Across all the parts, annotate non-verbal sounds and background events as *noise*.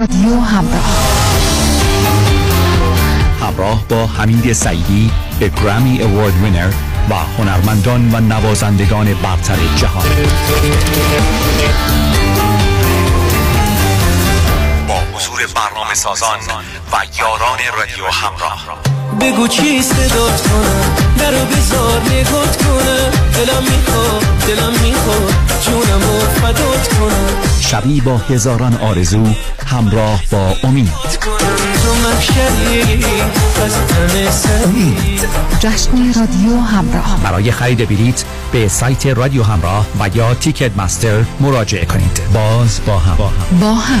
رادیو همراه. همراه با حمید سعیدی به گرامی اوارد وینر و هنرمندان و نوازندگان برتر جهان. با حضور برنامه سازان و یاران رادیو همراه. بگو چی صدات کنم؟ درو بزار نگات کنم. دلم می‌خواد دلم می‌خواد. جونم و فدات کنم. شبی با هزاران آرزو همراه با امید. سری. جشن رادیو همراه. برای خرید بلیت به سایت رادیو همراه و یا تیکت مستر مراجعه کنید. باز با هم. با هم.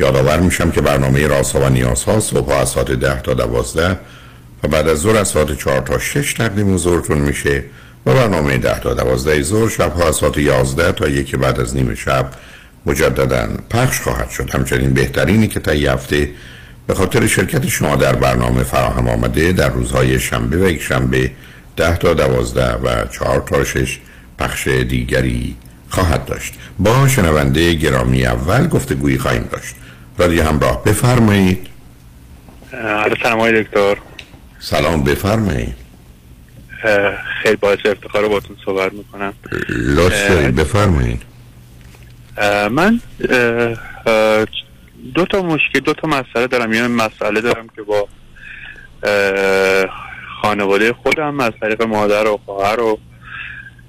یادآور میشم که برنامه رازها و نیازها صبح از ساعت 10 تا 12 و بعد از ظهر از ساعت 4 تا 6 تقدیم حضورتون میشه و برنامه 10 تا 12 ظهر شب از ساعت 11 تا یکی بعد از نیم شب مجددا پخش خواهد شد. همچنین بهترینی که تا هفته به خاطر شرکت شما در برنامه فراهم آمده در روزهای شنبه و یک شنبه 10 تا 12 و 4 تا 6 پخش دیگری خواهد داشت. با شنونده گرامی اول گفتگویی خواهیم داشت. رادیو همراه. بفرمایید. سلام دکتر. سلام بفرمایید. خیلی باعث افتخار رو باتون صحبت می‌کنم. لطف بفرمایید. من اه، دو تا مشکل دو تا مسئله دارم. یه مسئله دارم که با خانواده خودم از طریق مادر و خواهر و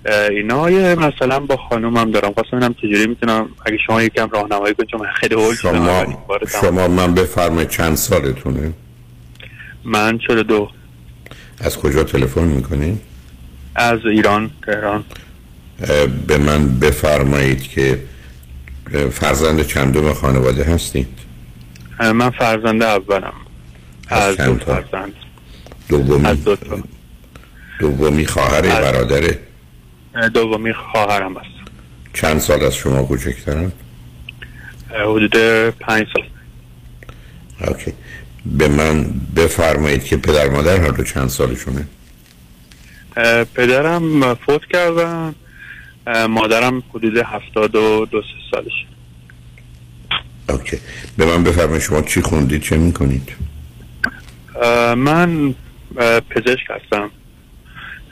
اینا یه مثلا با خانومم دارم. خواستم ببینم چجوری می‌تونم اگه شما یکم راهنمایی کنید چون من خیلی هول شما. شما من بفرمایید چند سالتونه؟ من شده دو. از کجا تلفن می‌کنید از ایران تهران. به من بفرمایید که فرزند چندم خانواده هستید؟ من فرزند اولم. از از دو؟ فرزند. دومی از دو دومی خواهر از- برادره. دومی خواهرم است. چند سال از شما کوچکترن؟ حدود پنج سال. اوکی. به من بفرمایید که پدر مادر هر دو چند سالشونه؟ پدرم فوت کردن. مادرم حدود هفتاد و دو سه سالش اوکی. به من بفرمایید شما چی خوندید چه می‌کنید؟ من پزشک هستم.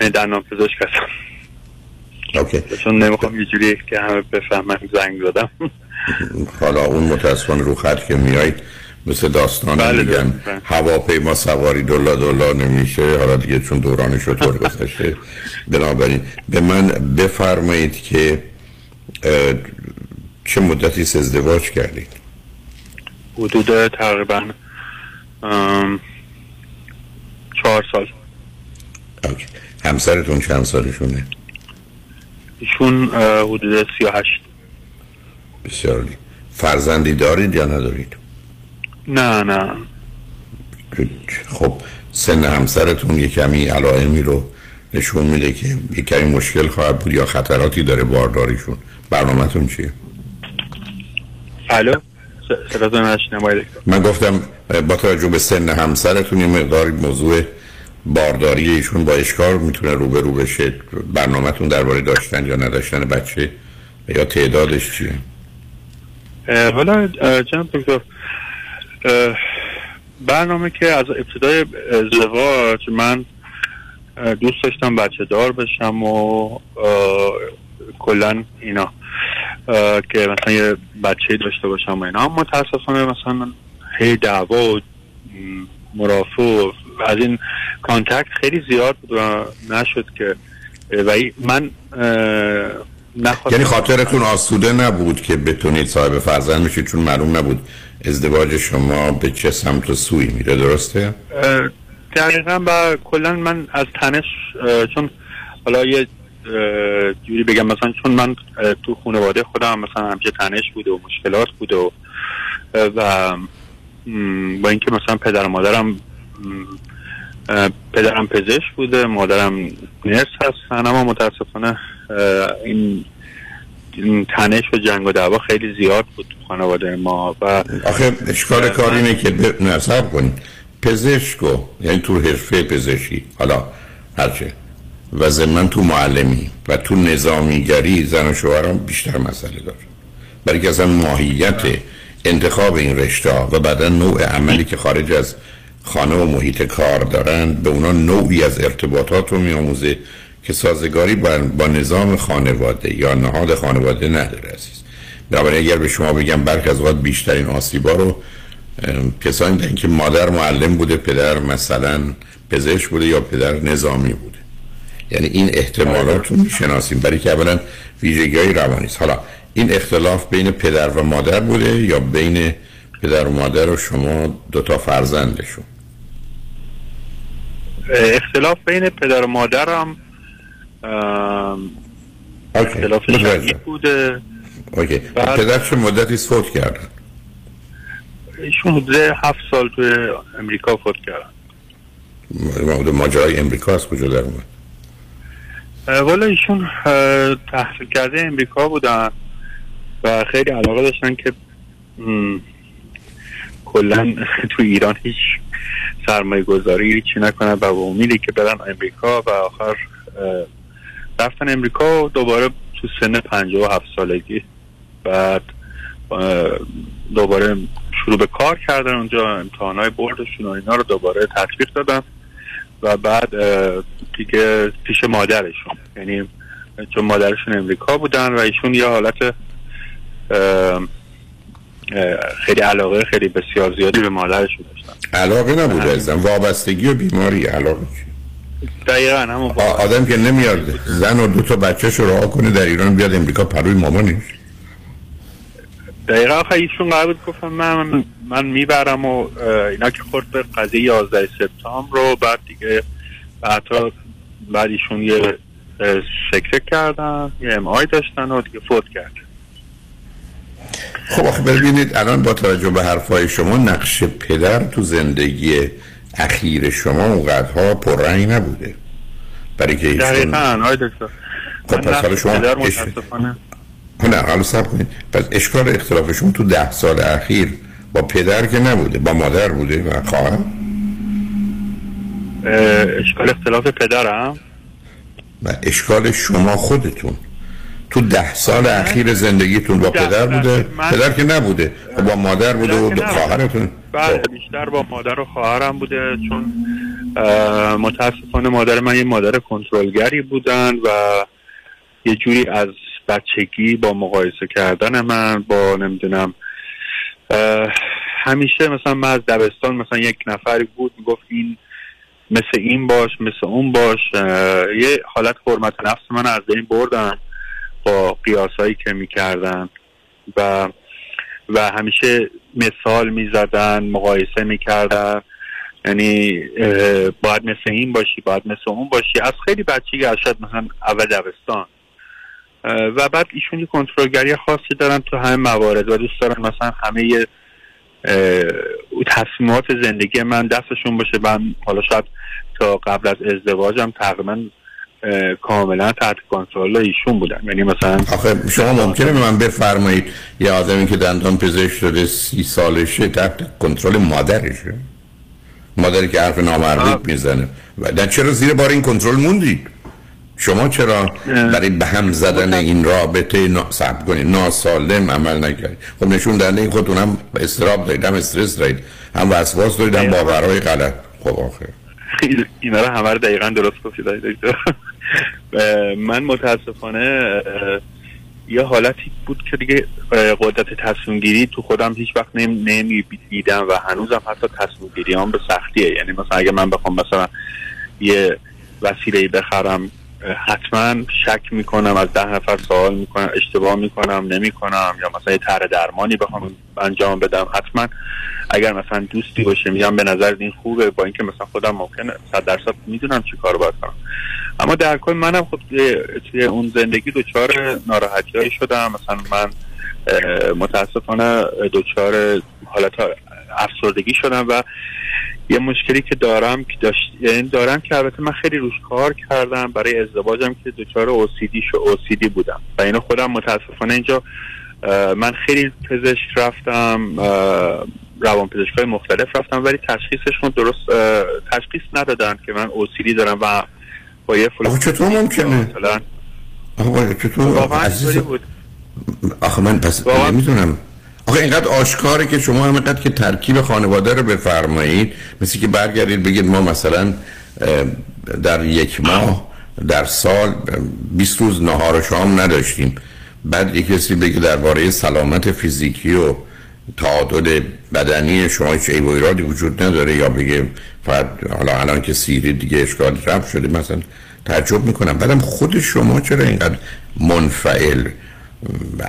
یعنی دندان پزشک هستم. اوکی. چون نمی‌خوام یه جوری که همه بفهمن زنگ زدم. *laughs* حالا اون متاسفانه رو خط که میایید مثل داستان بله، میگن بله. هواپیما سواری دلا دلا نمیشه حالا دیگه چون دورانش رو طور گذشته *laughs* بنابراین به من بفرمایید که چه مدتی از ازدواج کردید؟ حدود تقریبا چهار سال. اوکی. همسرتون چند سالشونه؟ ایشون حدود سی و هشت. بسیار عالی. فرزندی دارید یا ندارید؟ نه نه. خب سن همسرتون یه کمی علائمی رو نشون میده که یک کمی مشکل خواهد بود یا خطراتی داره بارداریشون. برنامهتون چیه؟ الو. من گفتم با توجه به سن همسرتون یه مقداری موضوع بارداری ایشون با اشکار می‌تونه روبرو بشه. برنامهتون درباره داشتن یا نداشتن بچه یا تعدادش چیه حالا جناب دکتر برنامه که از ابتدای ازدواج من دوست داشتم بچه دار بشم و کلا اینا که مثلا یه بچه داشته باشم و اینا. متاسفانه مثلا هی دعوا و مرافع و از این کانتکت خیلی زیاد بود و نشد که و من یعنی خاطرتون آسوده نبود که بتونید صاحب فرزند بشید چون معلوم نبود ازدواج شما به چه سمت و سوی میره درسته؟ دقیقا و کلا من از تنش چون حالا یه جوری بگم مثلا چون من تو خانواده خودم مثلا همیشه تنش بوده و مشکلات بوده و و با اینکه مثلا پدر و مادرم پدرم پزشک بوده مادرم نرس هستن اما متاسفانه این تنش و جنگ و دعوا خیلی زیاد بود تو خانواده ما و آخه اشکال کار اینه که ب... نصب کنید پزشکو یعنی تو حرفه پزشکی حالا هرچه. و ضمن تو معلمی و تو نظامیگری زن و شوهران بیشتر مسئله داره برای که اصلا ماهیت انتخاب این رشته و بعدا نوع عملی که خارج از خانه و محیط کار دارند. به اونا نوعی از ارتباطات رو میآموزه که سازگاری با, نظام خانواده یا نهاد خانواده نداره عزیز. بنابراین اگر به شما بگم برخی از اوقات بیشترین آسیبا رو کسانی دارن که مادر معلم بوده پدر مثلا پزشک بوده یا پدر نظامی بوده. یعنی این احتمالات رو می‌شناسیم. برای که اولا ویژگی های روانی حالا این اختلاف بین پدر و مادر بوده یا بین پدر و مادر و شما دوتا فرزندشون؟ اختلاف بین پدر و مادرم. اختلاف. شدید بوده اوکی بعد- پدر چه مدتی فوت کردن ایشون حدود هفت سال توی امریکا فوت کردن مورد ماجرای امریکا از کجا در اومد والا ایشون تحصیل کرده امریکا بودن و خیلی علاقه داشتن که کلا *laughs* تو ایران هیچ سرمایه گذاری هیچی نکنن و به امیدی که برن امریکا و آخر رفتن امریکا و دوباره تو سن پنجاه و هفت سالگی. بعد دوباره شروع به کار کردن اونجا امتحانای بردشون و اینا رو دوباره تطبیق دادن. و بعد دیگه پیش مادرشون. یعنی چون مادرشون امریکا بودن و ایشون یه حالت خیلی علاقه خیلی بسیار زیادی به مادرشون داشتن. علاقه نبوده ازم وابستگی و بیماری علاقه دقیقا همون آدم که نمیاد زن و دو تا بچهش رو رها کنه در ایران بیاد امریکا پروی مامانش دقیقا آخه ایشون قرار بود گفتم من من می‌برم و اینا که خورد به قضیه 11 سپتامبر رو بعد دیگه بعد بعد ایشون یه سکته کردن یه ام آی داشتن و دیگه فوت کرد خب آخه ببینید الان با توجه به حرفای شما نقش پدر تو زندگی اخیر شما اونقدرها پررنگ نبوده. برای که ایشون دقیقا آقای دکتر. خب پس حالا شما اش- متاسفانه نه حالا سب کنید. پس اشکال اختلاف شما تو ده سال اخیر با پدر که نبوده با مادر بوده و خواهر؟ اه، اشکال اختلاف پدرم؟ و اشکال شما خودتون. تو ده سال اخیر زندگیتون با پدر بوده؟ پدر که نبوده. و با مادر بوده و. خواهرتون. بله خب. بیشتر با مادر و خواهرم بوده چون متاسفانه مادر من یه مادر کنترلگری بودن و یه جوری از بچگی با مقایسه کردن من با نمی‌دونم همیشه مثلا من از دبستان مثلا یک نفری بود می‌گفت این مثل این باش مثل اون باش یه حالت حرمت نفس من از بین بردن. با قیاسایی که می‌کردن و و همیشه مثال می‌زدن مقایسه می‌کردن. یعنی باید مثل این باشی باید مثل اون باشی. از خیلی بچگی از شاید مثلا اول دبستان. و بعد ایشون یه کنترلگری خاصی دارن تو همه موارد. و دوست دارن مثلا همه تصمیمات زندگی من دستشون باشه. من حالا شاید تا قبل از ازدواجم تقریبا کاملا تحت کنترل ایشون بودم یعنی مثلا آخه شما ممکنه به من بفرمایید یه آدمی که دندان پزشک شده سی سالشه تحت کنترل مادرشه؟ مادری که حرف نامربوط می‌زنه. و چرا زیر بار این کنترل موندید؟ شما چرا برای به هم زدن این رابطه نا... صبر کنید. ناسالم عمل نکردید. خب نشون دهنده این خودتون هم استراب دارید هم استرس دارید هم وسواس دارید هم باورهای غلط. خب آخه. اینا رو همه رو دقیقا درست گفتید دکتر. من متاسفانه یه حالتی بود که دیگه قدرت تصمیم گیری تو خودم هیچ وقت نمی‌دیدم و هنوزم حتی تصمیم گیری هم به سختیه. یعنی مثلا اگه من بخوام مثلا یه وسیله بخرم حتما شک می‌کنم از ده نفر سوال می‌کنم اشتباه می‌کنم نمی‌کنم یا مثلا یه طرح درمانی بخوام انجام بدم حتما اگر مثلا دوستی باشه میگم به نظر این خوبه با اینکه مثلا خودم ممکنه صد درصد می‌دونم چی کار باید کنم. اما در کل منم خب توی- اون زندگی دچار ناراحتی شدم. مثلا من متاسفانه دچار حالت افسردگی شدم و یه مشکلی که دارم که داشت یعنی دارم که البته من خیلی روش کار کردم. برای ازدواجم که دچار اوسیدی شو اوسیدی بودم. و اینو خودم متاسفانه اینجا من خیلی پزشک رفتم روان پزشکای مختلف رفتم ولی تشخیصشون درست تشخیص ندادن که من اوسیدی دارم و با یه آخه چطور ممکنه؟ مثلا آقا چطور؟ واقعا عزیز بود. آخه من پس نمی‌دونم. آخه اینقدر آشکاره که شما همینقدر که ترکیب خانواده رو بفرمایید مثل که برگردید بگید ما مثلا در یک ماه در سال اه، 20 روز نهار و شام نداشتیم. بعد یک کسی بگه درباره سلامت فیزیکی و تعادل بدنی شما و ایرادی وجود نداره یا بگه فقط حالا الان که سیری دیگه اشکال رفت شده مثلا تعجب می‌کنم. بعدم خود شما چرا اینقدر منفعل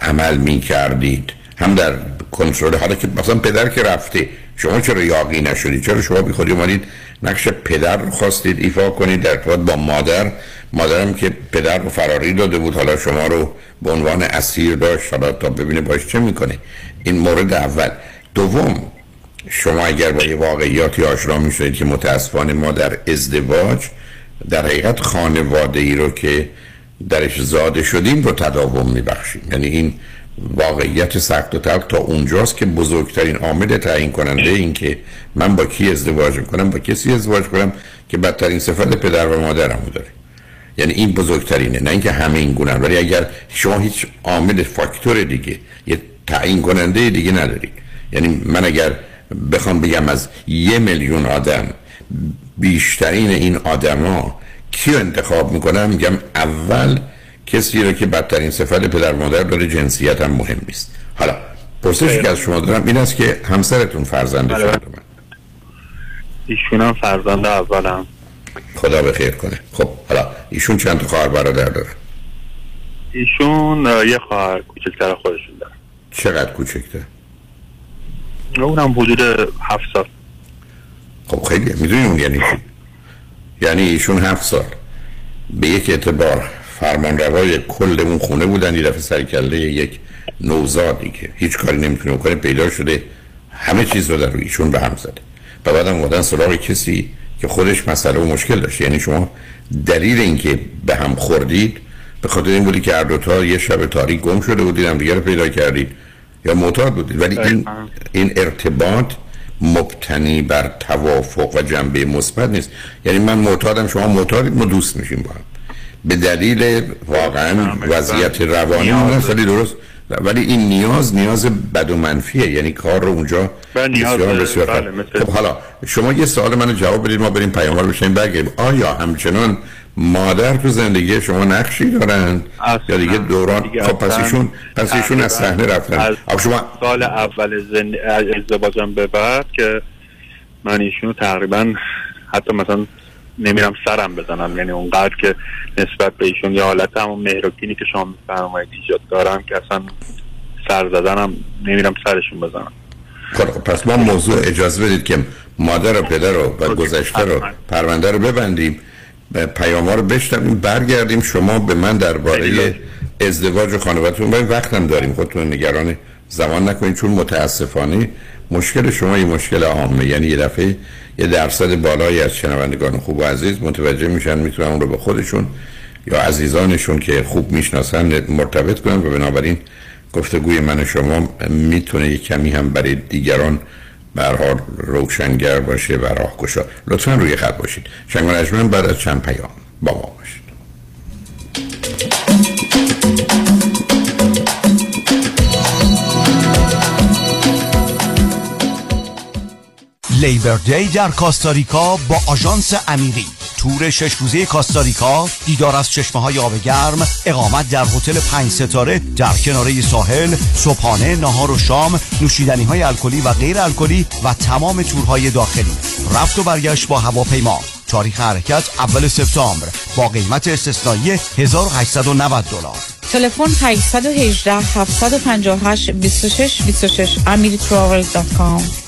عمل می کردید هم در کنترل حالا که مثلا پدر که رفته شما چرا یاقی نشدید؟ چرا شما بی خودی اومدید نقش پدر رو خواستید ایفا کنید در ارتباط با مادر؟ مادرم که پدر رو فراری داده بود حالا شما رو به عنوان اسیر داشت حالا تا ببینه باش چه می‌کنه. این مورد اول. دوم شما اگر با یه واقعیاتی آشنا می‌شدید که متاسفانه ما در ازدواج در حقیقت خانواده ای رو که درش زاده شدیم رو تداوم میبخشیم. یعنی این واقعیت سخت و تلخ تا اونجاست که بزرگترین عامل تعیین کننده این که من با کی ازدواج می‌کنم با کسی ازدواج کنم که بدترین صفت پدر و مادرم داره. یعنی این بزرگترینه. نه اینکه همه این گونن ولی اگر شما هیچ عامل فاکتور دیگه یه تعیین کننده دیگه ندارید یعنی من اگر بخوام بگم از یه میلیون آدم بیشترین این آدما کی انتخاب می‌کنم میگم اول کسی رو که بدترین صفت پدر مادر داره جنسیت هم مهم نیست. حالا پرسشی که از شما دارم این است که همسرتون فرزند بله. چند ایشون هم فرزند اولم. خدا به خیر کنه. خب حالا ایشون چند تا خواهر برادر داره؟ ایشون یه خواهر کوچکتر خودشون دارن. چقدر کوچکته؟ اونم حدود هفت سال. خب خیلی می‌دونی اون یعنی چی؟ یعنی ایشون هفت سال. به یک اعتبار فرمان روای کل اون خونه بودن یه دفعه سرکله یک نوزادی که هیچ کاری نمی‌تونه بکنه پیدا شده همه چیز رو در روی ایشون به هم زده. و بعدم اومدن سراغ کسی که خودش مسئله و مشکل داشت. یعنی شما دلیل اینکه به هم خوردید به خاطر این بودی که هر دوتا یه شب تاریک گم شده بودید هم دیگه رو پیدا کردید. یا معتاد بودید ولی این. این ارتباط مبتنی بر توافق و جنبه مثبت نیست. یعنی من معتادم شما معتادید ما دوست میشیم با هم. به دلیل واقعا وضعیت روانی ولی درست. ولی این نیاز نیاز بد و منفیه. یعنی کار رو اونجا بله، بسیار بسیار بله، خب حالا شما یه سوال منو جواب بدید ما بریم پیاموار بشیم برگردیم آیا همچنان مادر تو زندگی شما نقشی دارن. یا دیگه دوران دیگه خب پس ایشون پس ایشون از صحنه رفتن از خب شما سال اول زند... از ازدواجم به بعد که من ایشونو تقریبا حتی مثلا نمیرم سرم بزنم یعنی اونقدر که نسبت به ایشون یه حالت همون مهرکینی که شما میفرمایید ایجاد دارم که اصلا سر زدنم نمیرم سرشون بزنم خب خب، پس ما موضوع اجازه بدید که مادر و پدر رو و گذشته رو. پرونده رو ببندیم پیام ها رو بشنویم برگردیم. شما به من درباره. ازدواج و خانوادتون باید وقتم داریم. خودتون نگران زمان نکنید چون متاسفانه مشکل شما یه مشکل عامه. یعنی یه دفعه یه درصد بالایی از شنوندگان خوب و عزیز متوجه میشن می‌تونن اون رو به خودشون یا عزیزانشون که خوب می‌شناسن مرتبط کنن. و بنابراین گفتگوی من و شما می‌تونه یک کمی هم برای دیگران برحال روشنگر باشه و راهگشا لطفا روی خط باشید. شنگ بعد از چند پیام با ما باشید. لیبر دی در کاستاریکا با آژانس امیری. تور شش روزه کاستاریکا دیدار از چشمه های آب گرم اقامت در هتل پنج ستاره در کناره ساحل صبحانه نهار و شام نوشیدنی های الکلی و غیر الکلی و تمام تورهای داخلی. رفت و برگشت با هواپیما. تاریخ حرکت اول سپتامبر با قیمت استثنایی 1890 دلار. تلفن 818 758 26 26 amirytravel.com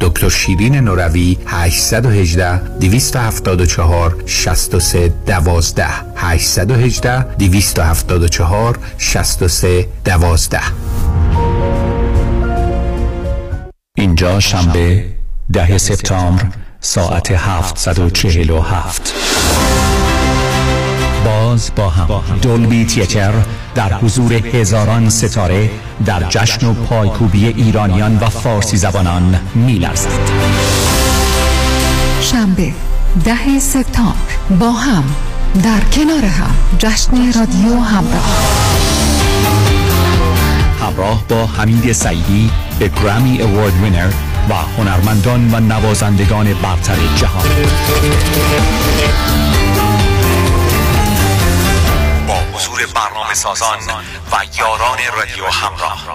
دکتر شیرین نوروی 818 274 63 12 818 274 63 12 اینجا شنبه ده سپتامبر ساعت 747 باز با هم. دولبی تیتر در حضور هزاران ستاره در جشن و پایکوبی ایرانیان و فارسی زبانان می لرزد. شنبه ده سپتامبر. با هم در کنار هم جشن رادیو همراه. همراه با حمید سعیدی به گرامی اوارد وینر و هنرمندان و نوازندگان برتر جهان. حضور برنامه سازان و یاران رادیو همراه.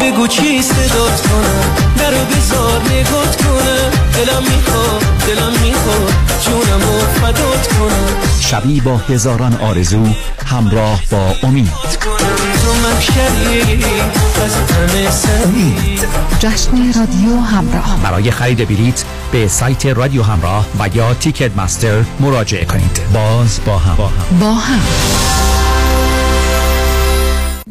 بگو چی صدات کنم درو بزار نگات کنم دلم می‌خواد دلم می‌خواد جونم و فدات کنم شبی با هزاران آرزو همراه با امید. سری جشن رادیو همراه. برای خرید بلیت به سایت رادیو همراه و یا تیکت مستر مراجعه کنید. باز با هم. با هم.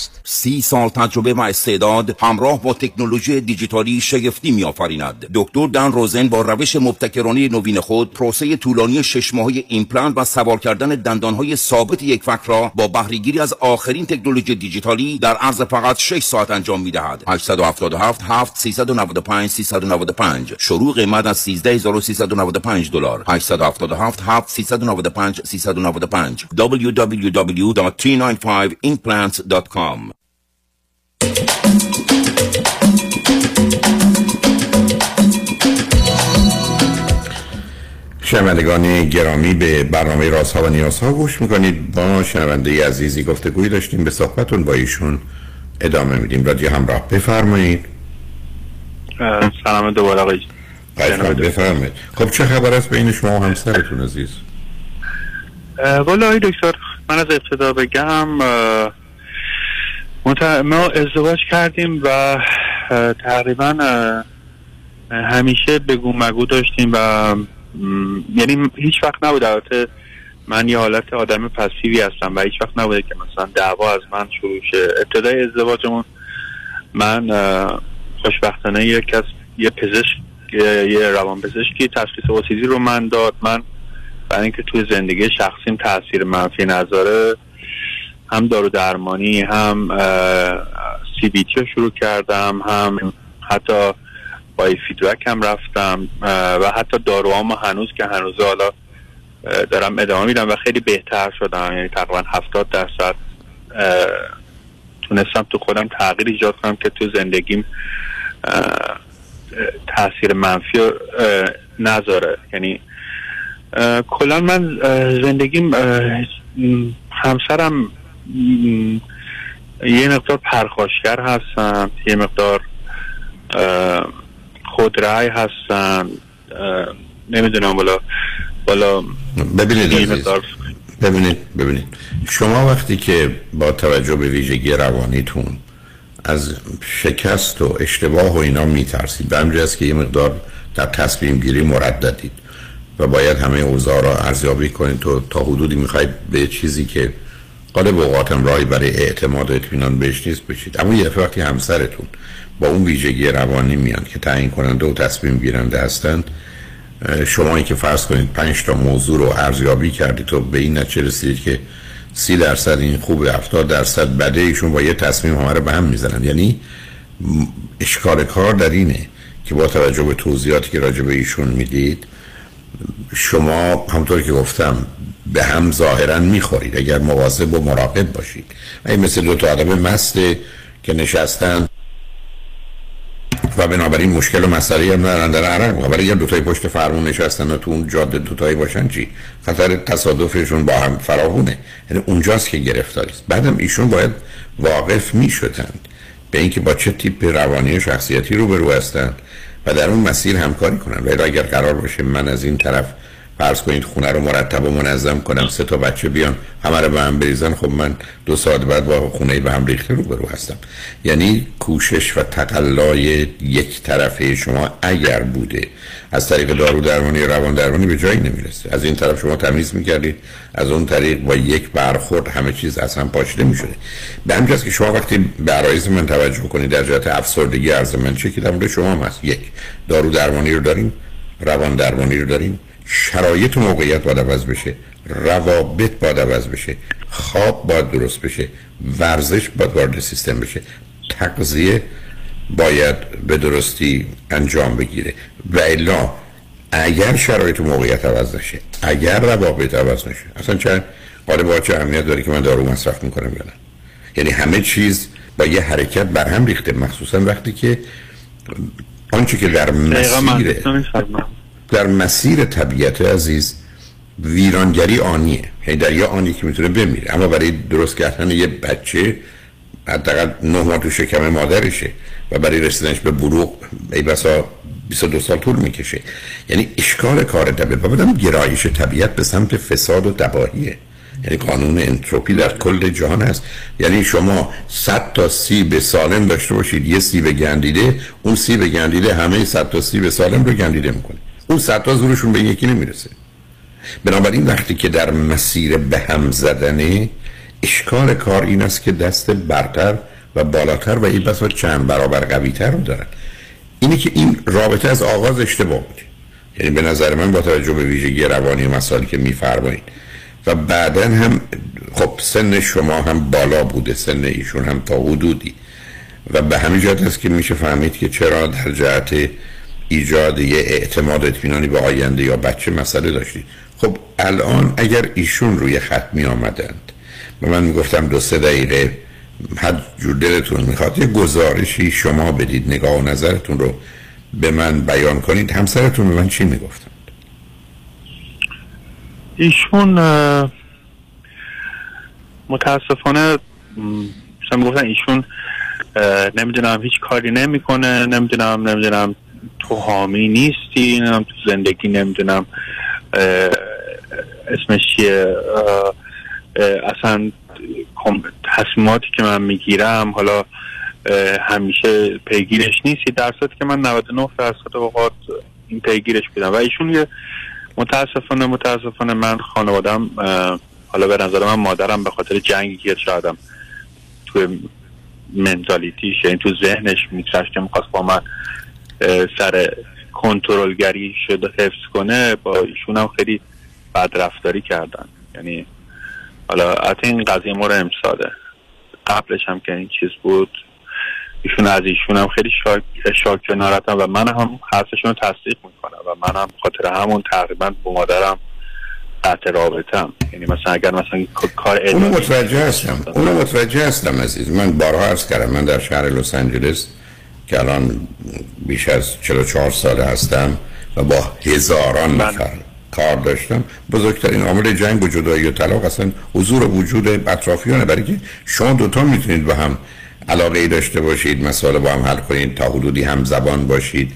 هشت سی سال تجربه و استعداد همراه با تکنولوژی دیجیتالی شگفتی می آفریند دکتر دان روزن با روش مبتکرانه نوین خود پروسه طولانی شش ماهه ایمپلنت و سوار کردن دندانهای ثابت یک فک را با بهرهگیری از آخرین تکنولوژی دیجیتالی در عرض فقط 6 ساعت انجام می دهد 877 7 395 395 شروع قیمت از 13395 دلار. 877 7 395 395 www.395implants.com شنوندگان گرامی به برنامه راست ها و نیاز ها گوش می‌کنید. با شنونده عزیزی گفتگوی داشتیم. به صحبتون با ایشون ادامه میدیم. رادیو همراه بفرمایید. سلام دوباره آقای بفرمایید. خب چه خبر است بین شما و همسرتون عزیز؟ والا آقای دکتر من از ابتدا بگم ما ازدواج کردیم و تقریبا همیشه بگو مگو داشتیم و یعنی هیچ وقت نبود البته من یه حالت آدم پسیوی هستم و هیچ وقت نبوده که مثلا دعوا از من شروع شه. ابتدای ازدواجمون من خوشبختانه یک کس یه پزشک یه روان پزشکی تشخیص اوتیزی رو من داد. من برای اینکه توی زندگی شخصیم تاثیر منفی نذاره. هم دارو درمانی هم سی بی تی رو شروع کردم هم حتی با فیدبک هم رفتم و حتی داروام هنوز که هنوز حالا دارم ادامه میدم و خیلی بهتر شدم. یعنی تقریبا هفتاد درصد تونستم تو خودم تغییر ایجاد کنم که تو زندگیم تاثیر منفی نذاره. یعنی کلا من زندگیم همسرم یه مقدار پرخاشگر هستن یه مقدار خودرای هستن نمی‌دونم بالا بالا ببینید ببینید ببینید. شما وقتی که با توجه به ویژگی روانیتون از شکست و اشتباه و اینا میترسید به همجه است که یه مقدار در تصمیم گیری مرددید و باید همه اوضاع را ارزیابی کنید تو تا حدودی می‌خواید به چیزی که قالب اوقاتم راهی برای اعتماد و اطمینان بهش نیست بشید اما یه وقتی همسرتون با اون ویژگی روانی میان که تعیین کننده و تصمیم گیرنده هستند شما که فرض کنید پنج تا موضوع رو ارزیابی کردید تو به این نتیجه رسیدید که سی درصد این خوبه 70 درصد بده ایشون با یه تصمیم همه رو به هم می‌زنن. یعنی اشکال کار در اینه که با توجه به توضیحاتی که راجع به ایشون می‌دید شما همطور که گفتم به هم ظاهرا می‌خورید. اگر مواظب و مراقب باشید. این مثل دو تا آدم مسته که نشستن. و بنابراین مشکل و مسئله هم ندارن. در عرق ولی اگر دوتای پشت فرمون نشستن و تو اون جاده دوتایی باشن چی؟ خطر تصادفشون با هم فراهونه یعنی اونجاست که گرفتاری است. بعدم ایشون باید واقف می شدند به اینکه با چه تیپ روانی شخصیتی روبرو هستند و در اون مسیر همکاری کنن ولی اگر قرار باشه من از این طرف فرض کنید خونه رو مرتب و منظم کنم سه تا بچه بیان همه رو به هم بریزن خب من دو ساعت بعد با خونه به هم ریخته رو برو هستم. یعنی کوشش و تقلای یک طرفه شما اگر بوده از طریق دارو درمانی روان درمانی به جایی نمی‌رسه. از این طرف شما تمیز می‌کردید از اون طریق با یک برخورد همه چیز از هم پاشیده می‌شده. به همجاست که شما وقتی به عرایز من توجه کنید در جهت افسردگی عرض من چه که در شما هم هست. یک دارو درمانی رو داریم روان درمانی رو داریم. شرایط و موقعیت باید عوض بشه روابط باید عوض بشه خواب باید درست بشه ورزش باید وارد سیستم بشه. تغذیه باید به درستی انجام بگیره. و الا اگر شرایط و موقعیت عوض نشه اگر روابط عوض نشه اصلا چه قالب چه اهمیت داره که من دارو مصرف می‌کنم یا نه؟ یعنی همه چیز با یه حرکت بر هم ریخته مخصوصا وقتی که آنچه که در مسیر در مسیر طبیعت عزیز ویرانگری آنیه. یعنی در یه آنی که می‌تونه بمیره. اما برای درست کردن یه بچه حداقل نه ماه تو شکم مادرشه و برای رسیدنش به بروغ ای بسا 22 سال طول می‌کشه. یعنی اشکال کار طبیعت. و بدم گرایش طبیعت به سمت فساد و تباهیه. یعنی قانون انتروپی در کل جهان هست یعنی شما 100 تا سیب سالم داشته باشید یه سیب گندیده اون سیب گندیده همه 100 تا سیب سالم رو گندیده می‌کنه. اون صد تا زورشون به یکی نمی‌رسه. بنابراین وقتی که در مسیر به هم زدنه اشکال کار این است که دست برتر و بالاتر و این بسا چند برابر قویتر رو دارن. اینه که این رابطه از آغاز اشتباه بود. یعنی به نظر من با توجه به ویژگی روانی مسائلی که میفرمایید. و بعدا هم خب سن شما هم بالا بوده سن ایشون هم تا حدودی. و به همین جهت است که میشه فهمید که چرا در جهت ایجاد یه اعتماد اطمینانی به آینده یا بچه مسئله داشتید خب الان اگر ایشون روی خط می آمدند و من می‌گفتم دو سه دقیقه هر جور دلتون می‌خواد یه گزارشی شما بدید نگاه و نظرتون رو به من بیان کنید همسرتون به من چی می‌گفتند؟ ایشون متاسفانه مثلا می‌گفتن ایشون نمی‌دونم هیچ کاری نمی‌کنه نمی‌دونم نمی‌دونم تو حامی نیستی نمی‌دونم تو زندگی نمی‌دونم اسمش چیه؟ اصلا تصمیماتی که من می‌گیرم حالا همیشه پیگیرش نیستی. در که من 99 درصد اوقات این پیگیرش بودم و ایشون یه متاسفانه متاسفانه من خانوادم حالا به نظر من مادرم به خاطر جنگی که شایدم تو منتالیتیش یعنی تو ذهنش میگذشت که می‌خواست با من سر کنترلگری شده حفظ کنه با ایشون هم خیلی بدرفتاری کردن. یعنی حالا حتی این قضیه مورد امساله. قبلش هم که این چیز بود ایشون از ایشون هم خیلی شاک, شاک و ناراحتم و من هم حرفشون رو تصدیق می‌کنم و من هم خاطر همون تقریبا با مادرم قطع رابطم یعنی مثلا اگر مثلا کار اونو متوجه هستم. اونو متوجه هستم عزیز. من بارها عرض کردم. من در شهر لس آنجلس که الان بیش از 44 ساله هستم و با هزاران نفر کار داشتم. بزرگترین عامل جنگ و جدایی و طلاق اصلا حضور و وجود اطرافیانه. برای که شما دوتا می‌تونید به هم علاقه ای داشته باشید مسائل با هم حل کنید تا حدودی هم زبان باشید.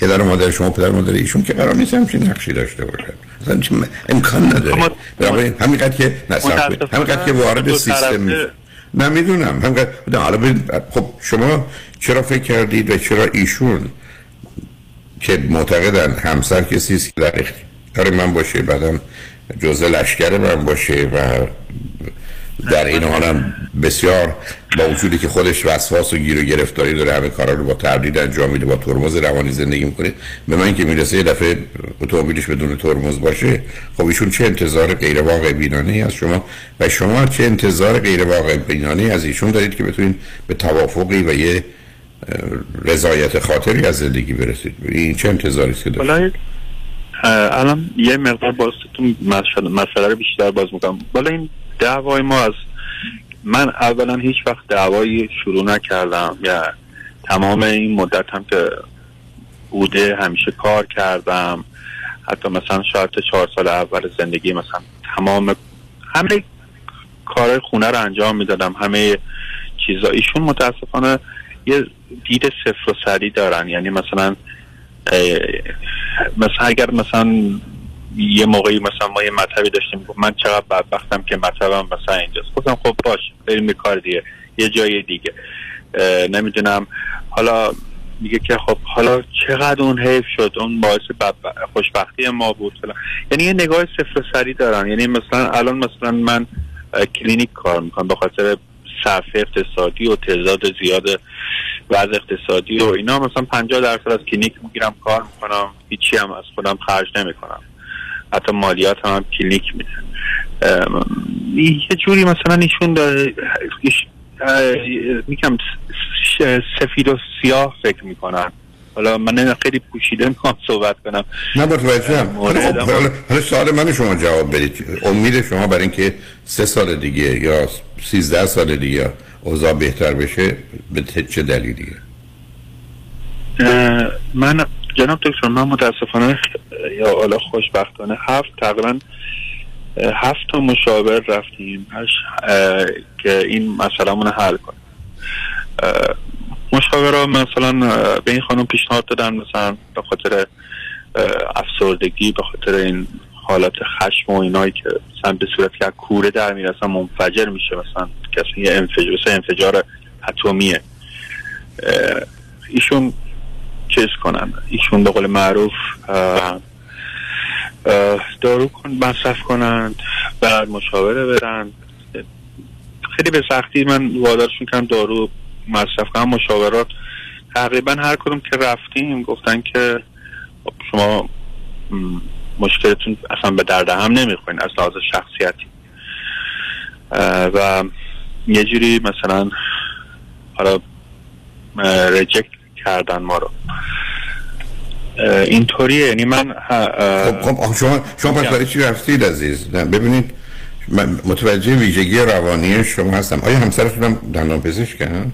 پدر و مادر شما پدر و مادر ایشون که قرار نیست همچین نقشی داشته باشن. اصلا امکان نداره. برای همینقدر که همینقدر که وارد سیستم نه می‌دونم. همینقدر حالا خب شما چرا فکر کردید و چرا ایشون که معتقدن همسر کسی است که در اختیار من باشه بعدم جزء لشکر من باشه و در این حالم بسیار با وجودی که خودش وسواس و گیر و گرفتاری داره همه کارا رو با تردید انجام میده با ترمز روانی زندگی می‌کنه. به من که می‌رسه یه دفعه اتومبیلش بدون ترمز باشه خب ایشون چه انتظار غیر واقع بینانه از شما؟ و شما چه انتظار غیر واقع بینانه از ایشون دارید که بتونید به توافقی و یه رضایت خاطری از زندگی برسید. این چه انتظاری که دارید الان یه مقدار باز مسئله رو بیشتر باز می‌کنم. بالا این دعوای ما از من اولا هیچ وقت دعوایی شروع نکردم. یا تمام این مدت هم که بوده همیشه کار کردم. حتی مثلا شاید چهار سال اول زندگی مثلا تمام همه کارهای خونه رو انجام می‌دادم. همه چیزا ایشون متاسفانه یه دید صفر و سری دارن. یعنی مثلا مثلا اگر مثلا یه موقعی مثلا ما یه مطبی داشتیم من چقدر بدبختم که مطبم مثلا اینجاست. گفتم خب باش بریم به کار دیگه یه جای دیگه. نمی‌دونم. حالا میگه که خب حالا چقدر اون حیف شد اون باعث خوشبختی ما بود. فلان یعنی یه نگاه صفر سری دارن. یعنی مثلا الان مثلا من کلینیک کار می‌کنم به خاطر صرف اقتصادی و تعداد زیاد وضع اقتصادی و اینا. مثلا 50 درصد از کلینیک می‌گیرم کار می‌کنم. هیچی هم از خودم خرج نمی‌کنم. حتی مالیات هم, هم کلینیک میده. یه جوری مثلا ایشون داره میگم سفید و سیاه فکر می‌کنن. حالا من خیلی پوشیده *laughs* می‌خوام صحبت کنم. نه متوجهم حالا سوال من شما جواب بدید. امید شما برای اینکه سه سال دیگه یا سیزده سال دیگه اوضاع بهتر بشه به چه دلیلیه من جناب دکتر من متاسفانه یا حالا خوشبختانه هفت تقریبا هفت تا مشاور رفتیم که این مسئله حل کنیم. مشاورا مثلا به این خانم پیشنهاد دادن مثلا به خاطر افسردگی به خاطر این حالات خشم و اینایی که مثلا به صورت که کوره در می‌رسن منفجر میشه مثلا کسی یه انفجار, انفجار اتمیه. ایشون چیز کنن؟ ایشون به قول معروف دارو کن مصرف کنند بعد مشاوره برن. خیلی به سختی من وادارشون کردم دارو مصرف کنم مشاورات. تقریبا هر کدوم که رفتیم گفتن که شما مشکلتون اصلا به درد هم نمی‌خورین از لحاظ شخصیتی. و یه جوری مثلا حالا رجکت کردن ما رو. اینطوریه. یعنی من خب خب شما شما پس برای چی رفتید عزیز؟ ببینید من متوجه ویژگی روانی شما هستم. آیا همسرتون هم دندان پزشکن م،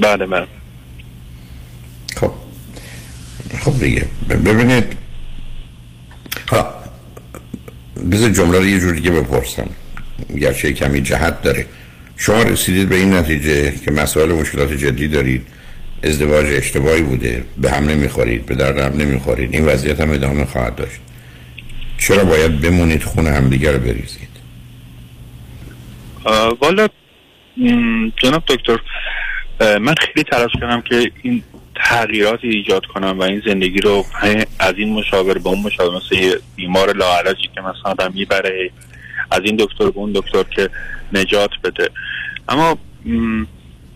بله بله. خب. خب دیگه. ببینید. ها. بذار جمله رو یه جور دیگه بپرسم. گرچه کمی جهت داره. شما رسیدید به این نتیجه که مسائل و مشکلات جدی دارید. ازدواج اشتباهی بوده. به هم نمی‌خورید. به درد هم نمی‌خورید. این وضعیت هم ادامه خواهد داشت. چرا باید بمونید خونه همدیگه رو بریزید؟ والا جناب دکتر من خیلی تلاش کردم که این تغییراتی ایجاد کنم و این زندگی رو از این مشاور به اون مشاور مثل بیمار لاعلاجی که مثلا آدم می‌بره از این دکتر به اون دکتر که نجات بده. اما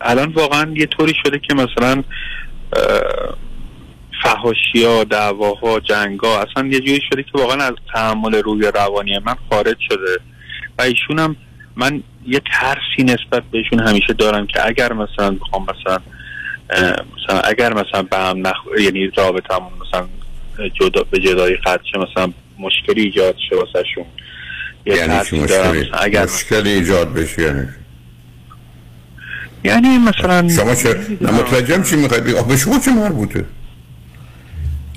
الان واقعا یه طوری شده که مثلا فهاشی ها دعواها جنگا اصلا یه جوری شده که واقعا از تحمل روی روانی من خارج شده. و ایشون هم من یه ترسی نسبت بهشون همیشه دارم که اگر مثلا بخوام مثلا مثلا اگر مثلا به هم نخ... یعنی رابطمون مثلا جدا به جدایی شه مثلا مشکلی ایجاد شه واسه شون یه یعنی مشکلی؟ اگر مشکلی ایجاد بشه یعنی؟ یعنی مثلا شما چه متوجهم چی می‌خواید بگید به شما چه مربوطه؟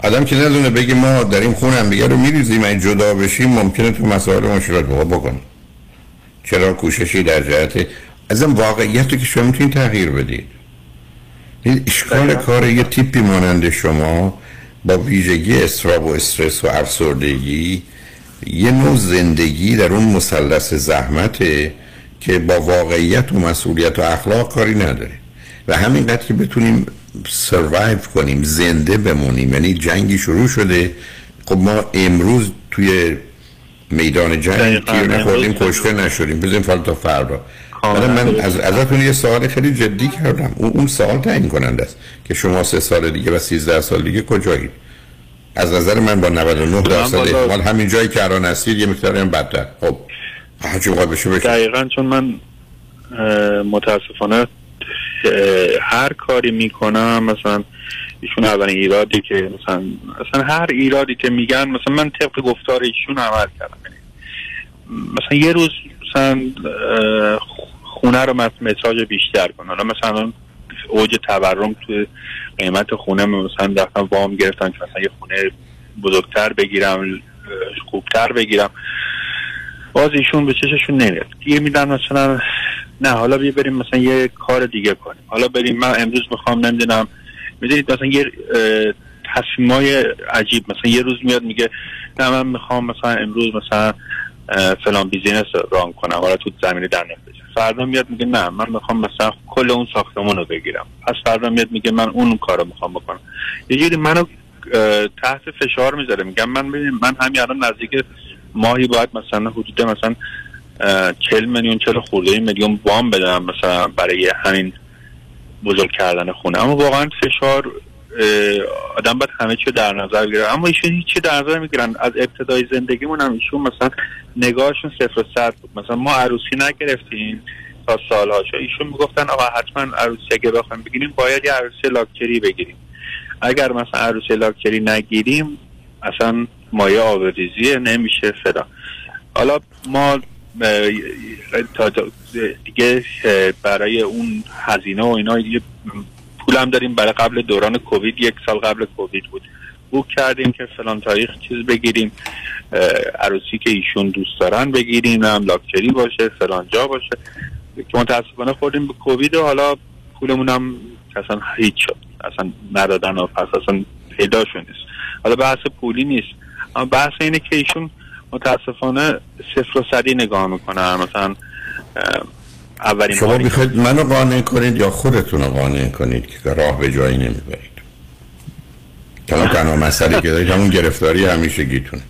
آدم که ندونه بگی ما در این خون هم دیگه رو میریزیم این جدا بشیم ممکنه تو مسائل مشکلات بابا بکنیم. چرا کوششی در جهت ازم واقعیت رو که شما می‌تونید تغییر بدید این اشکال کار یه تیپی مانند شما با ویژگی استراب و استرس و افسردگی یه نوع زندگی در اون مثلث زحمته که با واقعیت و مسئولیت و اخلاق کاری نداره. و همینقدر که بتونیم سروایو کنیم زنده بمونیم. یعنی جنگی شروع شده. خب ما امروز توی میدان جنگ. تیر نخوردیم کشته نشدیم. بزنیم فال تا فردا. حالا من از ازتون یه سوال خیلی جدی کردم. اون اون سوال تعیین کننده است که شما سه سال دیگه و 13 سال دیگه کجایید؟ از نظر من با 99 درصد احتمال همین جایی که الان هستید یه مقداری هم بدتر. خب موقع بشه بشه دقیقا چون من متاسفانه هر کاری می‌کنم مثلا ایشون اولین ایرادی که مثلا مثلا هر ایرادی که میگن مثلا من طبق گفتار ایشون عمل کردم. یعنی مثلا یه روز مثلا خونه رو متراژ بیشتر کنن حالا مثلا اوج تورم تو قیمت خونه مثلا رفتم وام گرفتم که مثلا یه خونه بزرگتر بگیرم خوبتر بگیرم. باز ایشون به چششون نمیاد. دیگه میدن مثلا نه حالا بیا بریم مثلا یه کار دیگه کنیم. حالا بریم من امروز می‌خوام نمی‌دونم می‌دونید مثلا یه تصمیمای عجیب مثلا یه روز میاد میگه نه من می‌خوام مثلا امروز مثلا فلان بیزینس ران کنم حالا تو زمینه در نفت فردا میاد میگه نه من می‌خوام مثلا کل اون ساختمون رو بگیرم. پس فردا میاد میگه من اون کار رو می‌خوام بکنم. یه جوری منو تحت فشار می‌ذاره. میگم من من همین الان نزدیک ماهی باید مثلا حدود مثلا اه، 40 میلیون 40 خورده میلیون وام بدم مثلا برای همین بزرگ کردن خونه. اما واقعا فشار آدم باید همه چی در نظر بگیره. اما ایشون هیچی در نظر می‌گیرن از ابتدای زندگیمون هم ایشون مثلا نگاهشون صفر و صد بود. مثلا ما عروسی نگرفتیم تا سالها شد ایشون می‌گفتن آقا حتما عروسی اگه بخوایم بگیریم باید یه عروسی لاکچری بگیریم. اگر مثلا عروسی لاکچری نگیریم اصلا مایه آبریزیه نمیشه فلان حالا ما تا دیگه برای اون هزینه و اینا دیگه پولم داریم برای قبل دوران کووید یک سال قبل کووید بود. بوک کردیم که فلان تاریخ چیز بگیریم عروسی که ایشون دوست دارن بگیریم هم لاکچری باشه فلان جا باشه. که متاسفانه خوردیم به کووید و حالا پولمون هم اصلا هیچ شد. اصلا ندادن و پس اصلا پیداشون نیست. حالا بحث پولی نیست. اما بحث اینه که ایشون متاسفانه صفر و صدی نگاه می‌کنن مثلا اولین شما باری می‌خواید منو قانع کنید یا خودتون رو قانع کنید که راه به جایی نمی‌برید؟ تمام تنها مسئله که دارید همون گرفتاری همیشگیتونه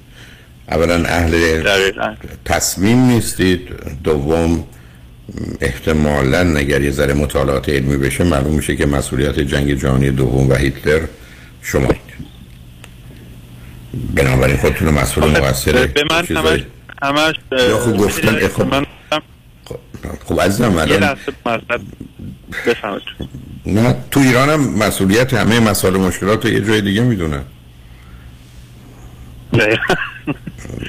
اولا اهل تصمیم نیستید. دوم احتمالا اگر یه ذره مطالعات علمی بشه معلوم میشه که مسئولیت جنگ جهانی دوم و هیتلر شمایید بنابراین خودتون مسئول مقصر به من همش همش یا خوب گفتن خب. من خب عزیزم الان نه تو ایران هم مسئولیت همه مسائل مشکلات رو یه جای دیگه می‌دونن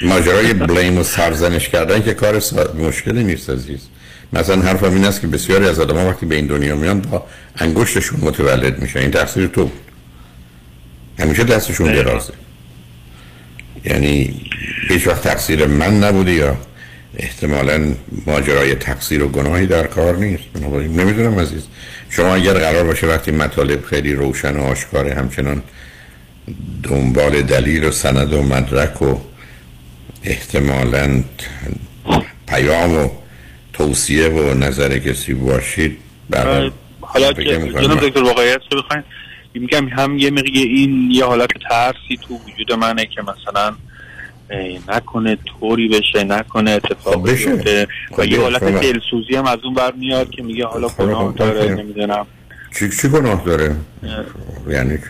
ماجرای بلیم و سرزنش کردن که کار مشکلی نیست عزیز. مثلا حرفم این است که بسیاری از آدم وقتی به این دنیا میان با انگشتشون متولد میشن. این تقصیر تو بود. همیشه دستشون درازه. یعنی هیچ وقت تقصیر من نبوده یا احتمالا ماجرای تقصیر و گناهی در کار نیست؟ نمی‌دونم عزیز. شما اگر قرار باشه وقتی مطالب خیلی روشن و آشکاره همچنان دنبال دلیل و سند و مدرک و احتمالا پیام و توصیه و نظر کسی باشید حالا که جناب دکتر واقعیت رو بخواین میگم هم یه مقیه این یه حالت ترسی تو وجود منه که مثلا نکنه طوری بشه نکنه اتفاق خب بشه. و یه حالت دلسوزی هم از اون بر میاد که میگه حالا خب گناه داره نمی‌دونم. چی چی گناه داره؟ یعنی چی؟